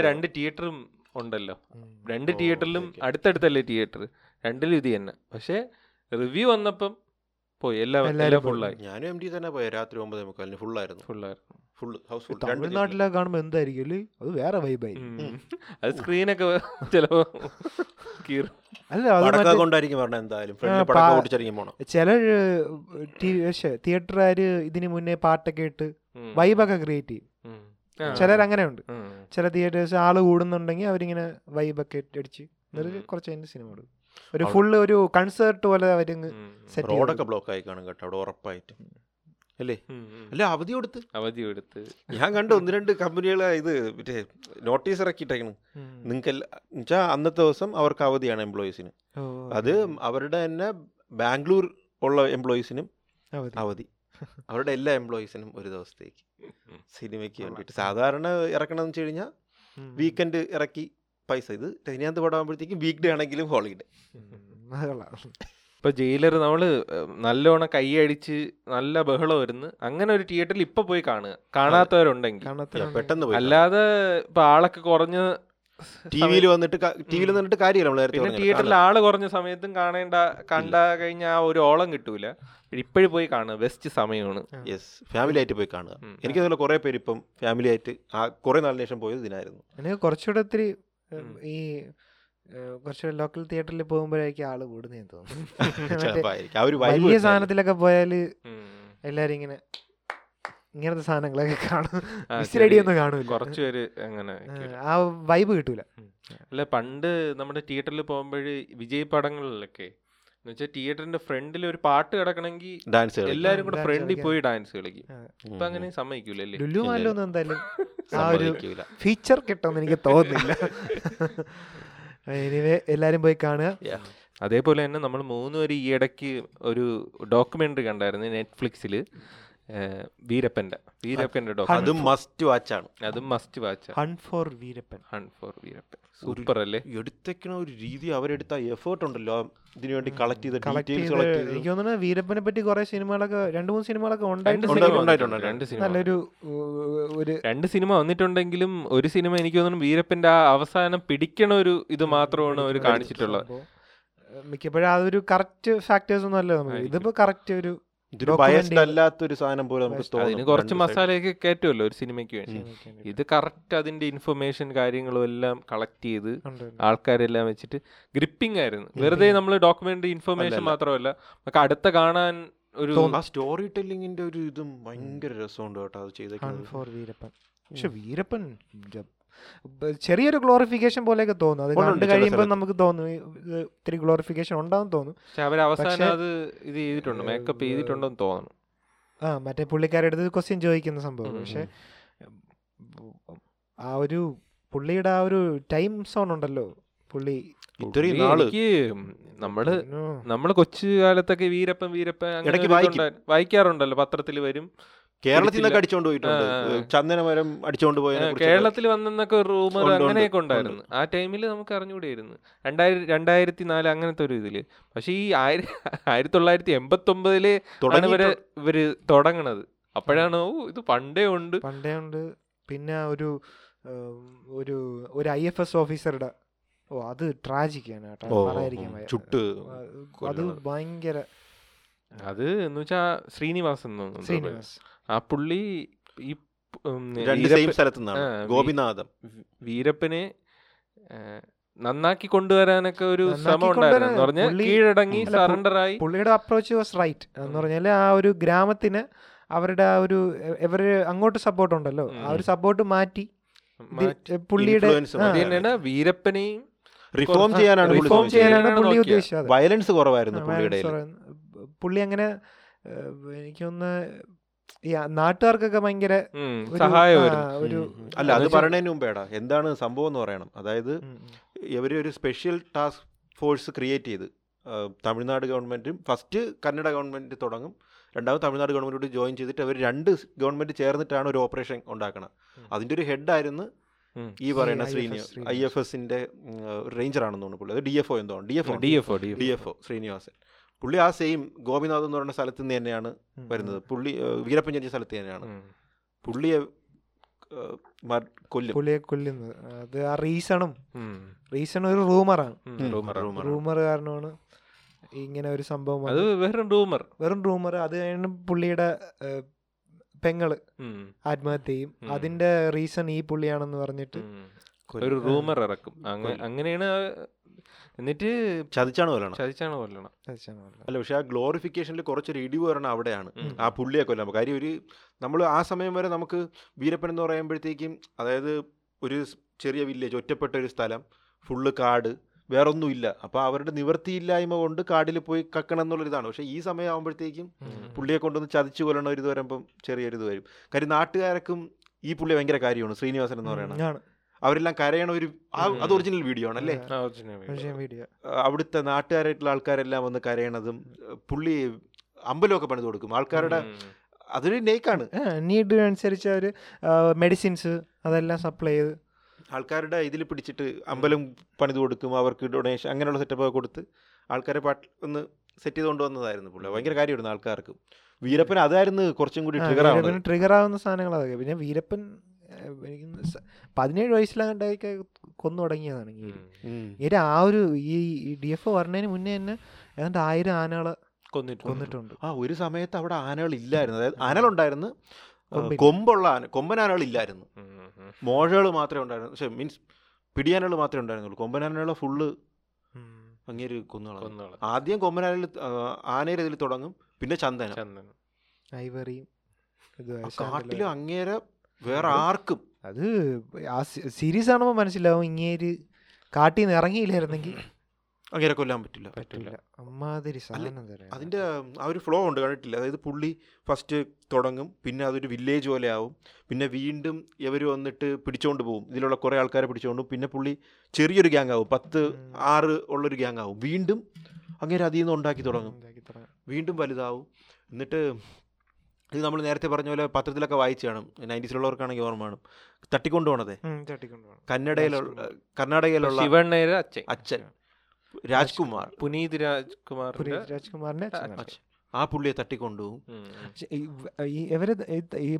രണ്ട് തിയേറ്ററും ഉണ്ടല്ലോ. രണ്ട് തിയേറ്ററിലും. അടുത്തടുത്തല്ലേ തിയേറ്റർ രണ്ടിലും ഇത് തന്നെ. പക്ഷെ റിവ്യൂ വന്നപ്പം പോയി. എല്ലാം. ഫുള്ളായി ഞാനും എം ഡി തന്നെ പോയ. രാത്രി ഒമ്പതേ മുക്കാലിന് ഫുള്ളായിരുന്നു ഫുള്ളായിരുന്നു ഫുൾ ഹൗസ് തമിഴ്നാട്ടിലൊക്കെ കാണുമ്പോ എന്തായിരിക്കും അത് വേറെ വൈബായി അത് സ്ക്രീനൊക്കെ ചിലപ്പോ കീറും. അല്ല കൊണ്ടായിരിക്കും പറഞ്ഞത് എന്തായാലും. ചില തിയേറ്ററുകാര് ഇതിന് മുന്നേ പാട്ടൊക്കെ ഇട്ട്. വൈബൊക്കെ ക്രിയേറ്റ് ചെയ്യും. ചിലർ അങ്ങനെ ഉണ്ട് ചില തിയേറ്റേഴ്സ് ആൾ കൂടുന്നുണ്ടെങ്കിൽ അവരിങ്ങനെ വൈബൊക്കെ അടിച്ച് എന്നിട്ട്. കുറച്ച് അതിന്റെ സിനിമ ഒരു ഫുൾ ഫുള്ള് ഒരു കൺസേർട്ട് പോലെ അവർ റോഡൊക്കെ ബ്ലോക്ക് ആയി കാണും കേട്ടോ. അവിടെ ഉറപ്പായിട്ട്. അല്ലേ. അല്ല അവധി കൊടുത്ത്. അവധി കൊടുത്ത്. ഞാൻ കണ്ടു ഒന്ന് രണ്ട് കമ്പനികളെ ഇത് മറ്റേ നോട്ടീസ് ഇറക്കിയിട്ടേക്കണ്. നിങ്ങൾക്ക് എന്നുവെച്ചാൽ അന്നത്തെ ദിവസം അവർക്ക് അവധിയാണ് എംപ്ലോയീസിന് അത് അവരുടെ തന്നെ ബാംഗ്ലൂർ ഉള്ള എംപ്ലോയീസിനും അവധി. അവരുടെ എല്ലാ എംപ്ലോയീസിനും ഒരു ദിവസത്തേക്ക് സിനിമയ്ക്ക് വേണ്ടിയിട്ട്. സാധാരണ ഇറക്കണമെന്ന് വെച്ച് കഴിഞ്ഞാൽ വീക്കെൻഡ് ഇറക്കി പൈസ. ഇത് രജനീകാന്ത് പടമാകുമ്പോഴത്തേക്കും വീക്ക് ഡേ ആണെങ്കിലും ഹോളിഡേ ഇപ്പൊ ജയിലർ നമ്മൾ നല്ലോണം കൈയടിച്ച് നല്ല ബഹളം വരുന്നു അങ്ങനെ ഒരു തിയേറ്ററിൽ ഇപ്പൊ പോയി കാണുക. കാണാത്തവരുണ്ടെങ്കിൽ. പെട്ടെന്ന് പോയി അല്ലാതെ ഇപ്പൊ ആളൊക്കെ കുറഞ്ഞ ടിവിയിൽ വന്നിട്ട് ടിവിയിൽ വന്നിട്ട് കാര്യമില്ല നമ്മൾ പിന്നെ തിയേറ്ററിൽ ആൾ കുറഞ്ഞ സമയത്തും കാണേണ്ട കണ്ട കഴിഞ്ഞ ആ ഒരു ഓളം കിട്ടൂല. ഇപ്പോഴും പോയി കാണുക ബെസ്റ്റ് സമയമാണ്. യെസ് ഫാമിലി ആയിട്ട് പോയി കാണുക. എനിക്ക് അതുപോലെ കുറെ പേര് ഇപ്പം ഫാമിലി ആയിട്ട് ആ കുറെ നാളിന് ശേഷം പോയത് ഇതിനായിരുന്നു. എനിക്ക് കുറച്ചുകൂടെ ഒത്തിരി. ഈ ഏഹ്, കുറച്ചുകൂടെ ലോക്കൽ തിയേറ്ററിൽ പോകുമ്പോഴായിരിക്കും ആൾ കൂടുന്നതെന്ന് തോന്നുന്നു. വലിയ. സാധനത്തിലൊക്കെ പോയാൽ എല്ലാരും ഇങ്ങനെ ഇങ്ങനത്തെ സാധനങ്ങളൊക്കെ കാണും. ഒന്നും കാണില്ല. കുറച്ച് പേര് അങ്ങനെ ആ വൈബ് കിട്ടൂല. അല്ല പണ്ട് നമ്മുടെ തിയേറ്ററിൽ പോകുമ്പോൾ വിജയ് പടങ്ങളിലൊക്കെ എന്ന് വെച്ചാൽ തിയേറ്ററിന്റെ ഫ്രണ്ടിൽ ഒരു പാട്ട് കിടക്കണമെങ്കിൽ ഡാൻസ് എല്ലാരും കൂടെ ഫ്രണ്ടിൽ പോയി ഡാൻസ് കളിക്കും. ഇപ്പൊ അങ്ങനെ സമ്മതിക്കൂലല്ലേ? ലുലു ഇല്ല, മാലൊന്നും എന്തായാലും ആ ഒരു ഫീച്ചർ കിട്ടുമെന്ന് എനിക്ക് തോന്നുന്നില്ല. എനിവേ എല്ലാരും പോയി കാണുക. അതേപോലെ തന്നെ നമ്മൾ മൂന്നുപേര് ഈ ഇടയ്ക്ക് ഒരു ഡോക്യുമെന്ററി കണ്ടായിരുന്നു നെറ്റ്ഫ്ലിക്സിൽ വീരപ്പന്റെ. വീരപ്പന്റെ അതും മസ്റ്റ് വാച്ച് ആണ്. അതും must watch hunt for Veerappan. Hunt for Veerappan. Super അല്ലേ? എടുത്തേക്കണ ഒരു രീതി അവരെടുത്ത എഫേർട്ട് ഉണ്ടല്ലോ. ഇതിനു വേണ്ടി കളക്ട് ചെയ്ത എനിക്ക് തോന്നുന്നു വീരപ്പനെ പറ്റി കുറെ സിനിമകളൊക്കെ രണ്ട് മൂന്ന് സിനിമകളൊക്കെ ഉണ്ടായിട്ടുണ്ട്. രണ്ട് സിനിമ നല്ലൊരു ഒരു രണ്ട് സിനിമ വന്നിട്ടുണ്ടെങ്കിലും ഒരു സിനിമ എനിക്ക് തോന്നുന്നു വീരപ്പന്റെ ആ അവസാനം പിടിക്കണ ഒരു ഇത് മാത്രമാണ് അവർ കാണിച്ചിട്ടുള്ളത്. മിക്കപ്പോഴും അതൊരു കറക്റ്റ് ഫാക്ടേഴ്സ് ഒന്നും അല്ല നമുക്ക്. ഇതിപ്പോ കറക്റ്റ് ഒരു അല്ലാത്തൊരു സാധനം പോലെ നമുക്ക് അതിന് കുറച്ച് മസാലയൊക്കെ കയറ്റുമല്ലോ ഒരു സിനിമയ്ക്ക് വേണ്ടി. ഇത് കറക്റ്റ് അതിന്റെ ഇൻഫർമേഷൻ കാര്യങ്ങളും എല്ലാം കളക്ട് ചെയ്ത്. ആൾക്കാരെല്ലാം വെച്ചിട്ട് ഗ്രിപ്പിംഗ് ആയിരുന്നു. വെറുതെ നമ്മൾ ഡോക്യുമെന്ററി ഇൻഫർമേഷൻ. മാത്രമല്ല നമുക്ക് അടുത്ത കാണാൻ ഒരു ആ സ്റ്റോറി ടെല്ലിങ്ങിന്റെ ഒരു ഇതും ഭയങ്കര രസമുണ്ട് കേട്ടോ അത് ചെയ്തേക്കുന്നത്. വീരപ്പൻ. പക്ഷെ വീരപ്പൻ ചെറിയൊരു ഗ്ലോറിഫിക്കേഷൻ പോലെയൊക്കെ തോന്നും. അത് കണ്ടു കഴിയുമ്പോൾ നമുക്ക് തോന്നും. ഇത്തിരി ഗ്ലോറിഫിക്കേഷൻ ഉണ്ടാവും തോന്നും. അവസാനം അത് ഇത് ചെയ്തിട്ടുണ്ട് മേക്കപ്പ് ചെയ്തിട്ടുണ്ടെന്ന് തോന്നുന്നു ആ മറ്റേ പുള്ളിക്കാരുടെ അടുത്ത് ക്വസ്റ്റ്യൻ ചോദിക്കുന്ന സംഭവം. പക്ഷെ ആ ഒരു പുള്ളിയുടെ ആ ഒരു ടൈം സോൺ ഉണ്ടല്ലോ. പുള്ളി ഇത്രയും നാൾ നമ്മൾ നമ്മൾ കൊച്ചു കാലത്തൊക്കെ വീരപ്പൻ വീരപ്പൻ വായിക്കാറുണ്ടല്ലോ പത്രത്തിൽ വരും. കേരളത്തിൽ നിന്നൊക്കെ അടിച്ചോണ്ട് പോയിട്ടുണ്ട്. ചന്ദനമരം അടിച്ചോണ്ട് പോയ കേരളത്തിൽ വന്നെന്നൊക്കെ റൂമർ അങ്ങനെയൊക്കെ ഉണ്ടായിരുന്നു. ആ ടൈമിൽ നമുക്ക് അറിഞ്ഞുകൂടിയായിരുന്നു. രണ്ടായിരം രണ്ടായിരത്തി നാല് അങ്ങനത്തെ ഒരു ഇതിൽ. പക്ഷെ ഈ ആയിര ആയിരത്തി തൊള്ളായിരത്തി എൺപത്തി ഒമ്പതിൽ ഇവർ ഇവർ തുടങ്ങണത്. അപ്പോഴാണ് ഓ ഇത് പണ്ടേ ഉണ്ട്. പണ്ടേ ഉണ്ട്. പിന്നെ ഒരു ഒരു ഒരു ഐ എഫ് എസ് ഓഫീസറുടെ ഓ അത് ട്രാജിക്കാണ് കേട്ടോ. പറയാതിരിക്കാൻ ചുട്ട് അത് ഭയങ്കര അത് എന്ന് വെച്ചാ എന്ന്. ശ്രീനിവാസ്. ആ പുള്ളി ഈ ഗോപിനാഥം. വീരപ്പനെ നന്നാക്കി കൊണ്ടുവരാനൊക്കെ ഒരു ശ്രമം ഉണ്ടായിരുന്നു. പറഞ്ഞാൽ കീഴടങ്ങി സറണ്ടറായി സറണ്ടർ ആയി പുള്ളിയുടെ അപ്രോച്ച് വാസ് റൈറ്റ് എന്ന് പറഞ്ഞാൽ പറഞ്ഞാൽ ആ ഒരു ഗ്രാമത്തിന് അവരുടെ ആ ഒരു ഇവർ അങ്ങോട്ട് സപ്പോർട്ട് ഉണ്ടല്ലോ. ആ ഒരു സപ്പോർട്ട് മാറ്റി പുള്ളിയുടെ വീരപ്പനെയും റിഫോം ചെയ്യാനാണ് റിഫോം reform ചെയ്യാനാണ് പുള്ളി ഉദ്ദേശിച്ചത്. വയലൻസ് കുറവായിരുന്നു പുള്ളിയുടെ. പുള്ളി അങ്ങനെ എനിക്കൊന്ന് നാട്ടുകാർക്കൊക്കെ ഭയങ്കര ഒരു, ഒരു അല്ല അത് പറയുന്നതിന് മുമ്പേടാ എന്താണ് സംഭവം എന്ന് പറയണം. അതായത്. ഇവർ ഒരു സ്പെഷ്യൽ ടാസ്ക് ഫോഴ്സ് ക്രിയേറ്റ് ചെയ്ത് തമിഴ്നാട് ഗവൺമെന്റും ഫസ്റ്റ് കന്നഡ ഗവൺമെന്റ് തുടങ്ങും രണ്ടാമത് തമിഴ്നാട് ഗവൺമെന്റോട് ജോയിൻ ചെയ്തിട്ട് അവർ രണ്ട് ഗവൺമെന്റ് ചേർന്നിട്ടാണ് ഒരു ഓപ്പറേഷൻ ഉണ്ടാക്കുന്നത് അതിന്റെ അതിന്റെ ഒരു ഹെഡായിരുന്നു. ഈ പറയുന്ന ശ്രീനിവാസ്. ഐ എഫ് എസിന്റെ റേഞ്ചർ ആണെന്ന് തോന്നുന്നു പുള്ളി. അത് ഡി എഫ് ഒ എന്തോ D F O DFO, D F O Srinivasan. പുള്ളി ആ സെയിം ഗോപിനാഥ് എന്ന് പറയുന്ന സ്ഥലത്ത് നിന്ന് തന്നെയാണ് വരുന്നത്. പുള്ളി വീരപ്പൻ ജനിച്ച സ്ഥലത്ത് തന്നെയാണ്. പുള്ളിയെ കൊല്ലും. പുള്ളിയെ കൊല്ലുന്നത്. അത് ആ റീസണും. റീസൺ ഒരു റൂമറാണ്. റൂമർ കാരണമാണ് ഇങ്ങനെ ഒരു സംഭവം അത്. വെറും റൂമർ. വെറും റൂമർ. അത് കഴിഞ്ഞ് പുള്ളിയുടെ പെങ്ങൾ ആത്മഹത്യ ചെയ്യും അതിന്റെ റീസൺ ഈ പുള്ളിയാണെന്ന് പറഞ്ഞിട്ട്. ഒരു റൂമർ ഇറക്കും. അങ്ങനെ അങ്ങനെയാണ് എന്നിട്ട് ചതിച്ചാണ് കൊല്ലണം. ചതിച്ചാണ് കൊല്ലണം. ചതിച്ചാണ് കൊല്ലണം. അല്ല പക്ഷെ ആ ഗ്ലോറിഫിക്കേഷനിൽ കുറച്ചൊരു ഇടിവ് വരണം അവിടെയാണ്. ആ പുള്ളിയെ കൊല്ലാൻ കാര്യം ഒരു നമ്മൾ ആ സമയം വരെ നമുക്ക് വീരപ്പൻ എന്ന് പറയുമ്പോഴത്തേക്കും അതായത് ഒരു ചെറിയ വില്ലേജ് ഒറ്റപ്പെട്ട ഒരു സ്ഥലം ഫുള്ള് കാട് വേറൊന്നുമില്ല. അപ്പൊ അപ്പോൾ അവരുടെ നിവൃത്തിയില്ലായ്മ കൊണ്ട് കാടിൽ പോയി കക്കണം എന്നുള്ളൊരിതാണ് പക്ഷേ ഈ സമയം ആകുമ്പോഴത്തേക്കും. പുള്ളിയെ കൊണ്ടൊന്ന് ചതിച്ചു കൊല്ലണ ഒരു ഇത് വരുമ്പം ചെറിയൊരു ഇത് വരും. കാര്യം നാട്ടുകാരക്കും ഈ പുള്ളി ഭയങ്കര കാര്യമാണ്. ശ്രീനിവാസൻ എന്ന് ആണ്. അവരെല്ലാം കരയണ ഒരു അത് ഒറിജിനൽ വീഡിയോ ആണ് അല്ലേ? അവിടുത്തെ നാട്ടുകാരായിട്ടുള്ള ആൾക്കാരെല്ലാം വന്ന് കരയണതും പുള്ളി അമ്പലമൊക്കെ പണിത് കൊടുക്കും. ആൾക്കാരുടെ. അതൊരു നെയ്ക്കാണ് നീഡ് അനുസരിച്ച് അവർ മെഡിസിൻസ് അതെല്ലാം സപ്ലൈ ചെയ്ത്. ആൾക്കാരുടെ ഇതിൽ പിടിച്ചിട്ട് അമ്പലം പണിത് കൊടുക്കും അവർക്ക് ഡൊണേഷൻ അങ്ങനെയുള്ള സെറ്റപ്പ് ഒക്കെ കൊടുത്ത് ആൾക്കാരെ പാട്ട് ഒന്ന് സെറ്റ് ചെയ്ത് കൊണ്ടുവന്നതായിരുന്നു പുള്ളി. ഭയങ്കര കാര്യമായിരുന്നു ആൾക്കാർക്ക്. വീരപ്പൻ അതായിരുന്നു കുറച്ചും കൂടി ട്രിഗർ ആവുന്ന ട്രിഗർ ആവുന്ന സാധനങ്ങൾ അതൊക്കെ. പിന്നെ വീരപ്പൻ എനിക്ക് പതിനേഴ് വയസ്സിലാണ്ടായിക്കെ കൊന്നു തുടങ്ങിയതാണ് ഈ ഉം. ഉം. ഇവർ ആ ഒരു ഈ ഡി എഫ് പറഞ്ഞതിന് മുന്നേ തന്നെ ഏതാണ്ട് ആയിരം ആനകളെ കൊന്നിട്ടുണ്ട്. ആ ഒരു സമയത്ത് അവിടെ ആനകൾ ഇല്ലായിരുന്നു അതായത് ആനകളുണ്ടായിരുന്നു. കൊമ്പുള്ള ആന കൊമ്പൻ ആനകൾ ഇല്ലായിരുന്നു. മോഴകൾ മാത്രമേ ഉണ്ടായിരുന്നു പക്ഷേ മീൻസ് പിടിയാനകൾ മാത്രമേ ഉണ്ടായിരുന്നുള്ളൂ. കൊമ്പനാനകളെ ഫുള്ള്. അങ്ങേര് കൊന്നുകളഞ്ഞു. ആദ്യം കൊമ്പനാനിൽ ആനയുടെ ഇതിൽ തുടങ്ങും. പിന്നെ ചന്ദനം. ചന്ദനം. ഐവറിയും കാട്ടിലും അങ്ങേരെ വേറെ ആർക്കും. അത് ആ സീരീസ് കാണുമ്പോൾ മനസ്സിലാവും. ഇങ്ങേര് കാട്ടിൽ നിന്ന് ഇറങ്ങിയില്ലായിരുന്നെങ്കിൽ. അങ്ങനെ കൊല്ലാൻ പറ്റില്ല. പറ്റില്ല. അമ്മാതിരി അതിന്റെ ആ ഒരു ഫ്ലോ ഉണ്ട് കണ്ടിട്ടില്ല. അതായത് പുള്ളി ഫസ്റ്റ് തുടങ്ങും പിന്നെ അതൊരു വില്ലേജ് പോലെ ആവും. പിന്നെ വീണ്ടും ഇവർ വന്നിട്ട് പിടിച്ചോണ്ട് പോകും ഇതിലുള്ള കുറേ ആൾക്കാരെ പിടിച്ചോണ്ട് പോകും. പിന്നെ പുള്ളി ചെറിയൊരു ഗ്യാങ് ആവും. പത്ത്. ആറ് ഉള്ളൊരു ഗ്യാങ് ആവും. വീണ്ടും അങ്ങനെ അതിൽ നിന്ന് ഉണ്ടാക്കി തുടങ്ങും. ഉണ്ടാക്കി തുടങ്ങും. വീണ്ടും വലുതാവും. എന്നിട്ട് ഇത് നമ്മൾ നേരത്തെ പറഞ്ഞ പോലെ പത്രത്തിലൊക്കെ വായിച്ചു കാണും നയന്റീസിലുള്ളവർക്കാണെങ്കിൽ ഓർമ്മ കാണും തട്ടിക്കൊണ്ടു പോണത് കന്നഡയിലുള്ള കർണാടകയിലുള്ള ശിവണ്ണയുടെ അച്ഛൻ. അച്ഛൻ. രാജ്കുമാർ. പുനീത് രാജ്കുമാർ പുനീത് രാജ്കുമാറിന്റെ അച്ഛൻ. ആ പുള്ളിയെ തട്ടിക്കൊണ്ടുപോകും. ഈ ഇവർ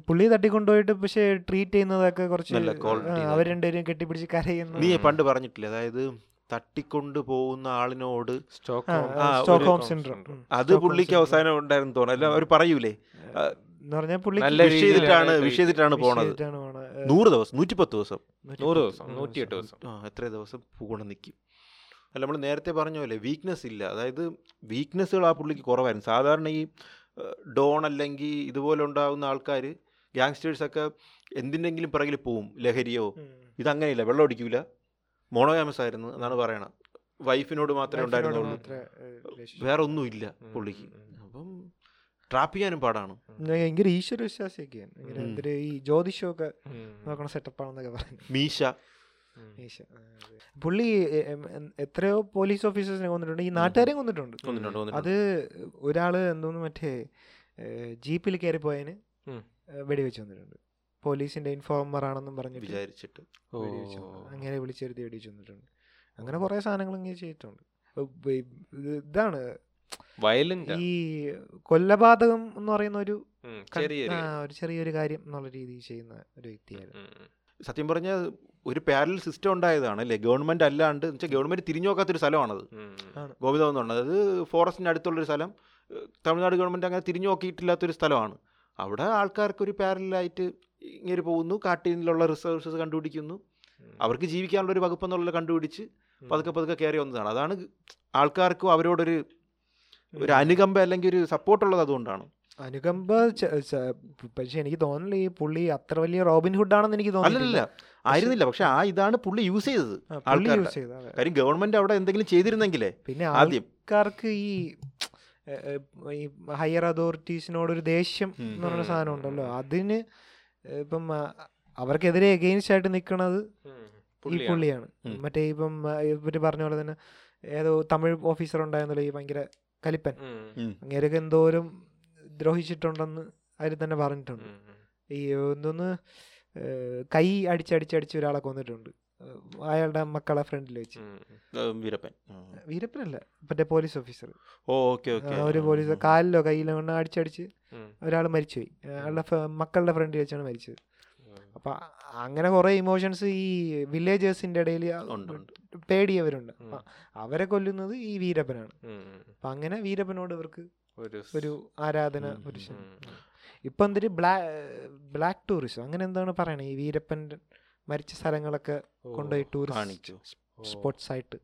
പുള്ളിയെ തട്ടിക്കൊണ്ടുപോയിട്ട് പക്ഷെ ട്രീറ്റ് ചെയ്യുന്നതൊക്കെ കുറച്ച് അവർ രണ്ടുപേരും കെട്ടിപ്പിടിച്ച് കരയുന്നു നീ പണ്ട് പറഞ്ഞിട്ടില്ലേ? അതായത് തട്ടിക്കൊണ്ടു പോകുന്ന ആളിനോട്. അത് പുള്ളിക്ക് അവസാനം ഉണ്ടായിരുന്നു തോന്നുന്നു. അല്ല അവർ പറയൂലേ? നല്ല വിഷയത്തിട്ടാണ് രീതിയിൽ ചെയ്തിട്ടാണ് അതായത് വിഷ് ചെയ്തിട്ടാണ് പോണത്. നൂറ് ദിവസം നൂറ്റിപ്പത്ത് ദിവസം. നൂറ് ദിവസം നൂറ്റിയെട്ട് ദിവസം. ആ എത്ര ദിവസം കൂടെ നിൽക്കും അല്ല നമ്മൾ നേരത്തെ പറഞ്ഞ പോലെ വീക്ക്നെസ് ഇല്ല. അതായത് വീക്ക്നെസ്സുകൾ ആ പുള്ളിക്ക് കുറവായിരുന്നു. സാധാരണ ഈ ഡോൺ അല്ലെങ്കിൽ ഇതുപോലെ ഉണ്ടാകുന്ന ആൾക്കാർ ഗ്യാങ്സ്റ്റേഴ്സൊക്കെ എന്തിന്റെങ്കിലും പിറകിൽ പോവും. ലഹരിയോ. ഇതങ്ങനെയില്ല. വെള്ളം അടിക്കൂല. മോണോഗാമസ് ആയിരുന്നു എന്നാണ് പറയണത്. വൈഫിനോട് മാത്രമേ ഉണ്ടായിരുന്നുള്ളൂ. വേറെ ഒന്നും ഇല്ല പുള്ളിക്ക്. അപ്പം ട്രാപ്പ് ചെയ്യാനും പാടാണ്. ഭയങ്കര ഈശ്വര വിശ്വാസിയൊക്കെയാണ് ഈ ജ്യോതിഷമൊക്കെ നോക്കണ സെറ്റപ്പാണെന്നൊക്കെ പറഞ്ഞു മീശ. അതെ. പുള്ളി എത്രയോ പോലീസ് ഓഫീസേഴ്സിനെ കൊന്നിട്ടുണ്ട്. ഈ നാട്ടുകാരെയും കൊന്നിട്ടുണ്ട്. അത് ഒരാൾ എന്തോന്ന് മറ്റേ ജീപ്പിൽ കയറി പോയതിന് വെടിവെച്ച് വന്നിട്ടുണ്ട്. പോലീസിന്റെ ഇൻഫോർമർ ആണെന്നും പറഞ്ഞു വിചാരിച്ചിട്ട്. അങ്ങനെ വിളിച്ചെഴുതി വെടിവെച്ച് വന്നിട്ടുണ്ട് അങ്ങനെ കുറെ സാധനങ്ങൾ ഇങ്ങനെ ചെയ്തിട്ടുണ്ട്. ഇതാണ്. ഈ കൊല്ലപാതകം എന്ന് പറയുന്ന ഒരു ഒരു ചെറിയൊരു കാര്യം എന്നുള്ള രീതിയിൽ ചെയ്യുന്ന ഒരു വ്യക്തിയായിരുന്നു. സത്യം പറഞ്ഞാൽ ഒരു പാരൽ സിസ്റ്റം ഉണ്ടായതാണ് അല്ലേ? ഗവൺമെന്റ് അല്ലാണ്ട് വെച്ചാൽ ഗവൺമെന്റ് തിരിഞ്ഞു നോക്കാത്തൊരു സ്ഥലമാണത്. ഗോപിതം എന്ന് പറഞ്ഞത്. അത് ഫോറസ്റ്റിന് അടുത്തുള്ളൊരു സ്ഥലം. തമിഴ്നാട് ഗവൺമെന്റ് അങ്ങനെ തിരിഞ്ഞു നോക്കിയിട്ടില്ലാത്തൊരു സ്ഥലമാണ്. അവിടെ ആൾക്കാർക്ക് ഒരു പാരലായിട്ട് ഇങ്ങനെ പോകുന്നു. കാട്ടിൽ റിസോഴ്സസ് കണ്ടുപിടിക്കുന്നു. അവർക്ക് ജീവിക്കാനുള്ള ഒരു വകുപ്പ് എന്നുള്ളത് കണ്ടുപിടിച്ച് പതുക്കെ പതുക്കെ കയറി വന്നതാണ്. അതാണ് ആൾക്കാർക്കും അവരോടൊരു ഒരു അനുകമ്പ അല്ലെങ്കിൽ ഒരു സപ്പോർട്ടുള്ളത് അതുകൊണ്ടാണ്. അനുകമ്പ പക്ഷെ എനിക്ക് തോന്നുന്നില്ല ഈ പുള്ളി അത്ര വലിയ റോബിൻ ഹുഡ് ആണെന്ന് എനിക്ക് തോന്നുന്നില്ല ആയിരുന്നില്ല. പക്ഷെ ആ ഇതാണ് പുള്ളി യൂസ് ചെയ്തത് യൂസ് ചെയ്തത്. കാര്യം ഗവൺമെന്റ് അവിടെ എന്തെങ്കിലും ചെയ്തിരുന്നെങ്കിലേ പിന്നെ ആദ്യം. ആൾക്കാർക്ക് ഈ ഈ ഹയർ അതോറിറ്റീസിനോടൊരു ദേഷ്യം എന്നുള്ള എന്ന് പറഞ്ഞ സാധനം ഉണ്ടല്ലോ. അതിന് ഇപ്പം അവർക്കെതിരെ എഗെയിൻസ്റ്റ് ആയിട്ട് നിൽക്കുന്നത്. ഈ പുള്ളിയാണ്. മറ്റേ ഇപ്പം ഇവർ പറഞ്ഞ പോലെ തന്നെ ഏതോ തമിഴ് ഓഫീസർ ഉണ്ടായിരുന്നല്ലോ ഈ ഭയങ്കര കലിപ്പൻ. അങ്ങേരൊക്കെ എന്തോരം ദ്രോഹിച്ചിട്ടുണ്ടെന്ന് അതിൽ തന്നെ പറഞ്ഞിട്ടുണ്ട്. ഈ എന്തോന്ന് കൈ അടിച്ചടിച്ചടിച്ച് ഒരാളെ കൊന്നിട്ടുണ്ട് അയാളുടെ മക്കളെ ഫ്രണ്ടിൽ വെച്ച്. വീരപ്പൻ. വീരപ്പനല്ല മറ്റേ പോലീസ് ഓഫീസർ. ഒരു പോലീസ് കാലിലോ കയ്യിലോ കൊണ്ട് അടിച്ചടിച്ച്. ഒരാൾ മരിച്ചുപോയി. അയാളുടെ മക്കളുടെ ഫ്രണ്ടിൽ വെച്ചാണ് മരിച്ചത്. അപ്പൊ അങ്ങനെ കുറെ ഇമോഷൻസ് ഈ വില്ലേജേഴ്സിന്റെ ഇടയിൽ പേടിയവരുണ്ട്. അവരെ കൊല്ലുന്നത് ഈ വീരപ്പനാണ്. അപ്പൊ അങ്ങനെ വീരപ്പനോട് ഇവർക്ക് ഒരു ആരാധന പുരുഷൻ. ഇപ്പൊ എന്തൊരു ബ്ലാ ബ്ലാക്ക് ടൂറിസം അങ്ങനെ എന്താണ് പറയണേ ഈ വീരപ്പൻ മരിച്ച സ്ഥലങ്ങളൊക്കെ. കൊണ്ടുപോയി ടൂറിസ്റ്റ് കാണിച്ചു. സ്പോട്സ് ആയിട്ട്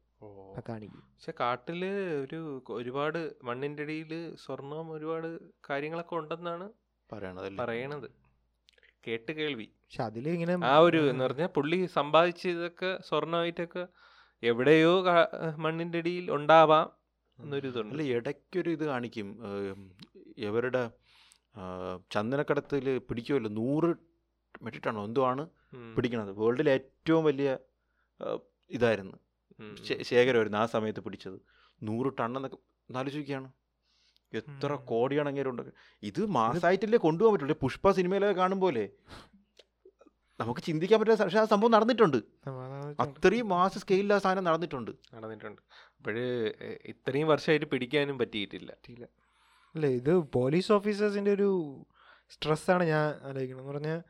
കാണിക്കും പക്ഷെ കാട്ടിൽ ഒരു ഒരുപാട് മണ്ണിന്റെ അടിയിൽ സ്വർണം ഒരുപാട് കാര്യങ്ങളൊക്കെ ഉണ്ടെന്നാണ് പറയണത് പറയണത് കേട്ട് കേൾവി പക്ഷെ അതിൽ ഇങ്ങനെ ആ ഒരു എന്ന് പറഞ്ഞാൽ പുള്ളി സമ്പാദിച്ചതൊക്കെ സ്വർണമായിട്ടൊക്കെ എവിടെയോ മണ്ണിന്റെ അടിയിൽ ഉണ്ടാവാം എന്നൊരു ഇതുണ്ട് അല്ല ഇടയ്ക്കൊരു ഇത് കാണിക്കും ഇവരുടെ ചന്ദനക്കടത്തിൽ പിടിക്കുമല്ലോ നൂറ് മെട്രിക് എന്തോ ആണ്. പിടിക്കണത്. വേൾഡിലെ ഏറ്റവും വലിയ ഇതായിരുന്നു. ശേഖരമായിരുന്നു ആ സമയത്ത് പിടിച്ചത്. നൂറ് ടണ്ണെന്നൊക്കെ ആലോചിക്കുകയാണ്. എത്ര കോടിയാണെങ്കിലും കോടിയാണ് അങ്ങേരുണ്ട് ഇത് മാസമായിട്ടല്ലേ കൊണ്ടുപോകാൻ പറ്റുള്ളൂ? പുഷ്പ സിനിമയിലൊക്കെ കാണുമ്പോലെ നമുക്ക് ചിന്തിക്കാൻ പറ്റാത്ത പക്ഷേ ആ സംഭവം നടന്നിട്ടുണ്ട്. അത്രയും മാസ സ്കെയിലിൽ ആ സാധനം നടന്നിട്ടുണ്ട്. നടന്നിട്ടുണ്ട്. അപ്പോഴ് ഇത്രയും വർഷമായിട്ട് പിടിക്കാനും പറ്റിയിട്ടില്ല. അല്ലേ അല്ല ഇത് പോലീസ് ഓഫീസേഴ്സിന്റെ ഒരു സ്ട്രെസ്സാണ് ഞാൻ ആലോചിക്കുന്നത്. എന്ന് പറഞ്ഞാൽ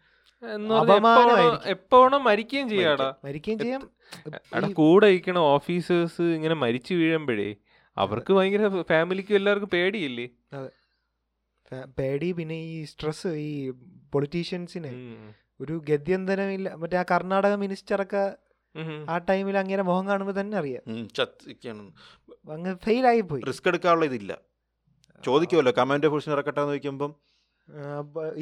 എന്ന് പറഞ്ഞാ എപ്പോ വേണോ- അപമാനമായിരിക്കും. എപ്പോ വേണോ മരിക്കുകയും ചെയ്യാടാ. മരിക്കുകയും ചെയ്യാം. എടാ കൂടെ ഇരിക്കണ ഓഫീസേഴ്സ് ഇങ്ങനെ മരിച്ചു വീഴുമ്പോഴേ അവർക്ക് ഭയങ്കര ഫാമിലിക്കും എല്ലാവർക്കും പേടിയില്ലേ? പേടി പിന്നെ ഈ സ്ട്രെസ് ഈ പൊളിറ്റീഷ്യൻസിന്. ഒരു ഗത്യന്തരമില്ല. മറ്റേ ആ കർണാടക മിനിസ്റ്ററൊക്കെ. ആ ടൈമിൽ അങ്ങനെ മുഖം കാണുമ്പോൾ തന്നെ അറിയാം. ഫെയിൽ ആയി പോയി റിസ്ക് എടുക്കാനുള്ള ഇതില്ല. ചോദിക്കുമല്ലോ കമാൻഡോ പൊസിഷൻ ഇറക്കട്ടെന്ന് ചോദിക്കുമ്പം ആ, ബ-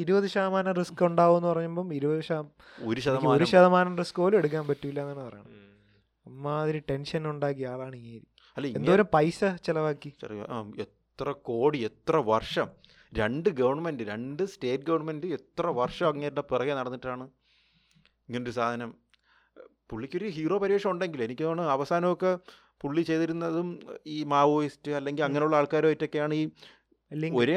ഇരുപത് ശതമാനം റിസ്ക് ഉണ്ടാവും എന്ന് പറയുമ്പം ഇരുപത് ശതമാനം ഒരു ശതമാനം. റിസ്ക് പോലും എടുക്കാൻ പറ്റൂല എന്നാണ് പറയുന്നത്. അമ്മാതിരി ടെൻഷൻ ഉണ്ടാക്കിയ ആളാണ് ഈ എന്തോരം പൈസ ചെലവാക്കി? എത്ര കോടി എത്ര വർഷം? രണ്ട് ഗവൺമെന്റ് രണ്ട് സ്റ്റേറ്റ് ഗവൺമെന്റ് എത്ര വർഷം അങ്ങേരുടെ പിറകെ നടന്നിട്ടാണ് ഇങ്ങനൊരു സാധനം? പുള്ളിക്കൊരു ഹീറോ പരീക്ഷ ഉണ്ടെങ്കിൽ എനിക്ക് തോന്നുന്നു അവസാനമൊക്കെ പുള്ളി ചെയ്തിരുന്നതും ഈ മാവോയിസ്റ്റ് അല്ലെങ്കിൽ അങ്ങനെയുള്ള ആൾക്കാരുമായിട്ടൊക്കെയാണ് ഈ ഒരേ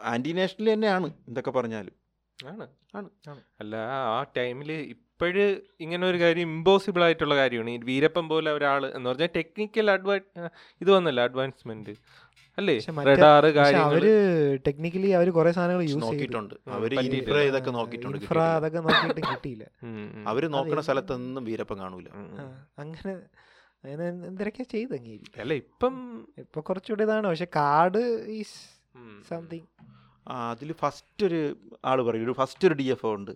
ആന്റി നാഷണൽ തന്നെയാണ് എന്തൊക്കെ പറഞ്ഞാലും. ആണ്. ആണ്. ആണ്. അല്ല ആ ടൈമിൽ ഇപ്പോഴ് ഇങ്ങനെ ഒരു കാര്യം ഇമ്പോസിബിൾ ആയിട്ടുള്ള കാര്യമാണ്. ഈ വീരപ്പൻ പോലെ ഒരാൾ എന്ന് പറഞ്ഞാൽ ടെക്നിക്കൽ അഡ്വാ ഇത് വന്നല്ല അഡ്വാൻസ്മെന്റ് അല്ലേ? കാര്യങ്ങൾ അവർ ടെക്നിക്കലി അവർ കുറെ സാധനങ്ങൾ യൂസ് നോക്കിയിട്ടുണ്ട്. പറ്റിയിട്ടില്ല. ഇൻഫ്ര ഇതൊക്കെ നോക്കിയിട്ടുണ്ട് ഇൻഫ്ര അതൊക്കെ നോക്കിയിട്ട് കിട്ടിയില്ല. അവർ നോക്കുന്ന സ്ഥലത്തൊന്നും വീരപ്പം കാണൂല. അങ്ങനെ അങ്ങനെ എന്തൊക്കെ ചെയ്ത് അങ്ങേരി അല്ല ഇപ്പം ഇപ്പൊ കുറച്ചുകൂടി ഇതാണ്. പക്ഷെ കാർഡ് ഈസ് ഉം, സംതിങ് അതിൽ ഫസ്റ്റ് ഒരു ആൾ പറയും. ഒരു ഫസ്റ്റ് ഒരു ഡി എഫ് ഒ ഉണ്ട്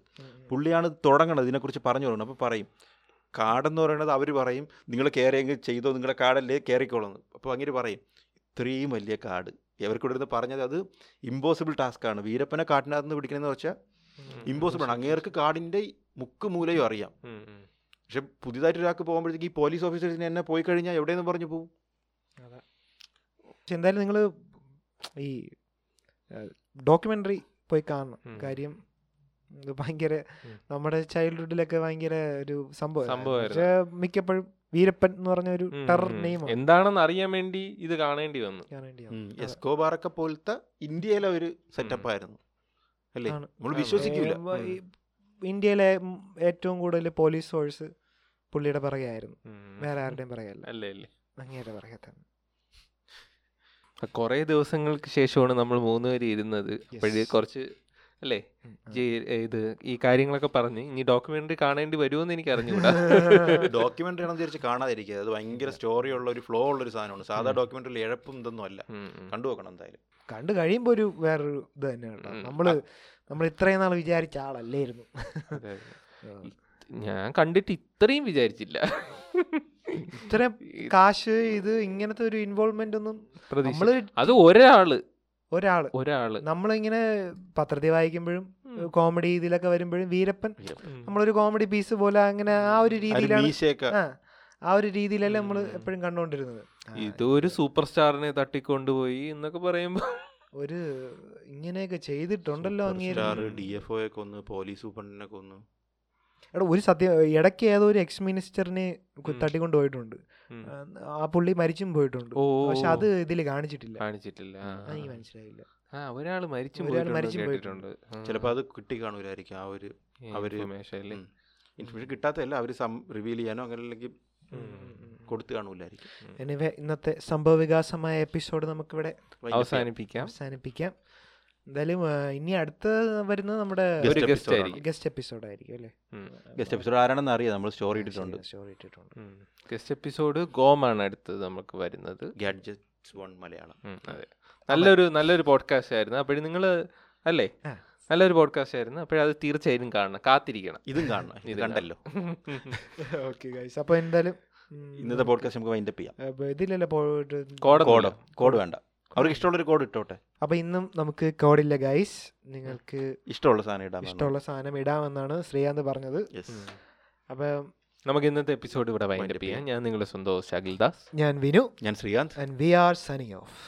പുള്ളിയാണ് തുടങ്ങണത്. ഇതിനെക്കുറിച്ച് പറഞ്ഞു തുടങ്ങുന്നത് അപ്പോൾ പറയും കാടെന്ന് പറയുന്നത് അവർ പറയും. നിങ്ങൾ കയറിയെങ്കിൽ ചെയ്തോ നിങ്ങളുടെ കാടല്ലേ കയറിക്കോളുന്നു അപ്പോൾ അങ്ങനെ പറയും ഇത്രയും വലിയ കാട്. ഇവർക്കിവിടെ നിന്ന് പറഞ്ഞത് അത് ഇമ്പോസിബിൾ ടാസ്ക്കാണ് വീരപ്പനെ കാട്ടിനകത്ത് നിന്ന് പിടിക്കണമെന്ന് വെച്ചാൽ ഇമ്പോസിബിൾ ആണ്. അങ്ങേർക്ക് കാടിന്റെ മുക്ക് മൂലയും അറിയാം. പക്ഷെ പുതിയതായിട്ട് ഒരാൾക്ക് പോകുമ്പോഴത്തേക്ക് ഈ പോലീസ് ഓഫീസേഴ്സിന് എന്നെ പോയി കഴിഞ്ഞാൽ എവിടെയെന്ന് പറഞ്ഞു പോകും എന്തായാലും നിങ്ങൾ ഈ ഡോക്യുമെന്ററി പോയി കാണണം. കാര്യം ഇത് ഭയങ്കര നമ്മുടെ ചൈൽഡ്ഹുഡിലൊക്കെ ഭയങ്കര ഒരു സംഭവം പക്ഷേ മിക്കപ്പോഴും വീരപ്പൻ എന്ന് പറഞ്ഞ ഒരു ടെറർ നെയിം എന്താണെന്ന് അറിയാൻ വേണ്ടി ഇത് കാണേണ്ടി വന്നു. എസ്കോബാറൊക്കെ പോലത്തെ ഇന്ത്യയിലെ ഒരു സെറ്റപ്പ് ആയിരുന്നു അല്ലേ നമ്മൾ വിശ്വസിക്കില്ല ഇന്ത്യയിലെ ഏറ്റവും കൂടുതൽ പോലീസ് ഫോഴ്സ് പുള്ളിയുടെ പിറകെയായിരുന്നു. വേറെ ആരുടെയും പിറകെയല്ല. അല്ലേ അല്ലേ. അങ്ങേരുടെ പിറകെത്താണ് കുറേ ദിവസങ്ങൾക്ക് ശേഷമാണ് നമ്മൾ മൂന്നുപേര് ഇരുന്നത്. അപ്പോഴ് കുറച്ച് അല്ലേ? ഇത് ഈ കാര്യങ്ങളൊക്കെ പറഞ്ഞ് ഇനി ഡോക്യുമെന്ററി കാണേണ്ടി വരുമെന്ന് എനിക്ക് അറിഞ്ഞുകൂടാ. ഡോക്യുമെന്ററി ആണെന്ന് വിചാരിച്ച് കാണാതിരിക്കുക. അത് ഭയങ്കര സ്റ്റോറി ഉള്ള ഒരു ഫ്ലോ ഉള്ള ഒരു സാധനമാണ്. സാധാ ഡോക്യുമെന്ററിയിൽ എഴപ്പും ഇതൊന്നും അല്ല. കണ്ടു നോക്കണം എന്തായാലും. കണ്ടു കഴിയുമ്പോ ഒരു വേറൊരു ഇത് തന്നെയാണ്. നമ്മൾ നമ്മൾ ഇത്രയും നാൾ വിചാരിച്ച ആളല്ലായിരുന്നു. ഞാൻ കണ്ടിട്ട് ഇത്രയും വിചാരിച്ചില്ല. ഇത്രയും കാശ് ഇത് ഇങ്ങനത്തെ ഒരു ഇൻവോൾവ്മെന്റ് ഒന്നും നമ്മൾ അത് ഒരാൾ. ഒരാൾ. ഒരാൾ. നമ്മളിങ്ങനെ പത്രത്തിൽ വായിക്കുമ്പോഴും കോമഡി ഇതിലൊക്കെ വരുമ്പോഴും വീരപ്പൻ. നമ്മളൊരു കോമഡി പീസ് പോലെ അങ്ങനെ ആ ഒരു രീതിയിലാണ് ആ ഒരു രീതിയിലല്ലേ നമ്മൾ എപ്പോഴും കണ്ടുകൊണ്ടിരുന്നത് ഇത് ഒരു സൂപ്പർ സ്റ്റാറിനെ തട്ടിക്കൊണ്ടുപോയി എന്നൊക്കെ പറയുമ്പോ. ഒരു ഇങ്ങനെയൊക്കെ ചെയ്തിട്ടുണ്ടല്ലോ അങ്ങേര്. ഡി എഫ് ഒ ഒന്ന് പോലീസ് സൂപ്രണ്ടിനെ കൊന്നു. എടാ ഒരു സത്യം ഇടയ്ക്ക് ഏതോ ഒരു എക്സ് മിനിസ്റ്ററിനെ തട്ടി തട്ടിക്കൊണ്ട് പോയിട്ടുണ്ട്. ആ, പുള്ളി മരിച്ചും പോയിട്ടുണ്ട്. പക്ഷെ അത് ഇതിൽ കാണിച്ചിട്ടില്ല. കാണിച്ചിട്ടില്ല. മനസ്സിലായില്ല. ഒരാൾ മരിച്ചു പോയിട്ടുണ്ട് കേട്ടിട്ടുണ്ട്. ചിലപ്പോൾ അത് കിട്ടി കാണൂലായിരിക്കും ആ ഒരു അവർ ഇൻഫർമേഷൻ അല്ലേ ഉം. ഇൻഫർമേഷൻ കിട്ടാത്തതല്ല അവർ റിവീൽ ചെയ്യാനോ അങ്ങനെ അല്ലെങ്കിൽ. കൊടുത്തു കാണൂലായിരിക്കും എനിവേ ഇന്നത്തെ സംഭവ വികാസമായ എപ്പിസോഡ് നമുക്കിവിടെ അവസാനിപ്പിക്കാം. അവസാനിപ്പിക്കാം. എന്തായാലും ഇനി അടുത്ത വരുന്നത് നമ്മുടെ ഗസ്റ്റ് ആയിരിക്കും. ഗസ്റ്റ് എപ്പിസോഡ് ആയിരിക്കും അല്ലേ? ഗസ്റ്റ് എപ്പിസോഡ് ആരാണെന്ന് അറിയാം. നമ്മൾ സ്റ്റോറി ഇട്ടിട്ടുണ്ട്. സ്റ്റോറി ഇട്ടിട്ടുണ്ട്. ഗസ്റ്റ് എപ്പിസോഡ് ഗോമാണ് അടുത്തത് നമുക്ക് വരുന്നത്. Gadgets one Malayalam. അതെ. നല്ലൊരു നല്ലൊരു പോഡ്കാസ്റ്റ് ആയിരുന്നു. അപ്പോഴും നിങ്ങൾ അല്ലേ? നല്ലൊരു പോഡ്കാസ്റ്റ് ആയിരുന്നു. അപ്പോഴത് തീർച്ചയായും കാണണം. കാത്തിരിക്കണം. ഇതും കാണണം. ഇത് കണ്ടല്ലോ. ഓക്കെ ഗൈസ് അപ്പോൾ എന്തായാലും ഇന്നത്തെ പോഡ്കാസ്റ്റ് നമുക്ക് വൈൻഡപ്പ് ചെയ്യാം. ഇതിലല്ലേ കോഡ് കോഡ് കോഡ് വേണ്ട. അവർക്ക് ഇഷ്ടമുള്ള ഒരു കോഡ് ഇട്ടോട്ടെ? അപ്പൊ ഇന്നും നമുക്ക് കോഡില്ല ഗൈസ് നിങ്ങൾക്ക് ഇഷ്ടമുള്ള സാധനം ഇടാം ഇഷ്ടമുള്ള സാധനം ഇടാമെന്നാണ് ശ്രീകാന്ത് പറഞ്ഞത്. യെസ് അപ്പൊ നമുക്ക് ഇന്നത്തെ എപ്പിസോഡ് ഇവിടെ വൈൻഡപ്പ് ചെയ്യാം. ഞാൻ നിങ്ങളുടെ സ്വന്തം ദാസ് ഞാൻ വിനു. ഞാൻ Srikanth. And we are sunny of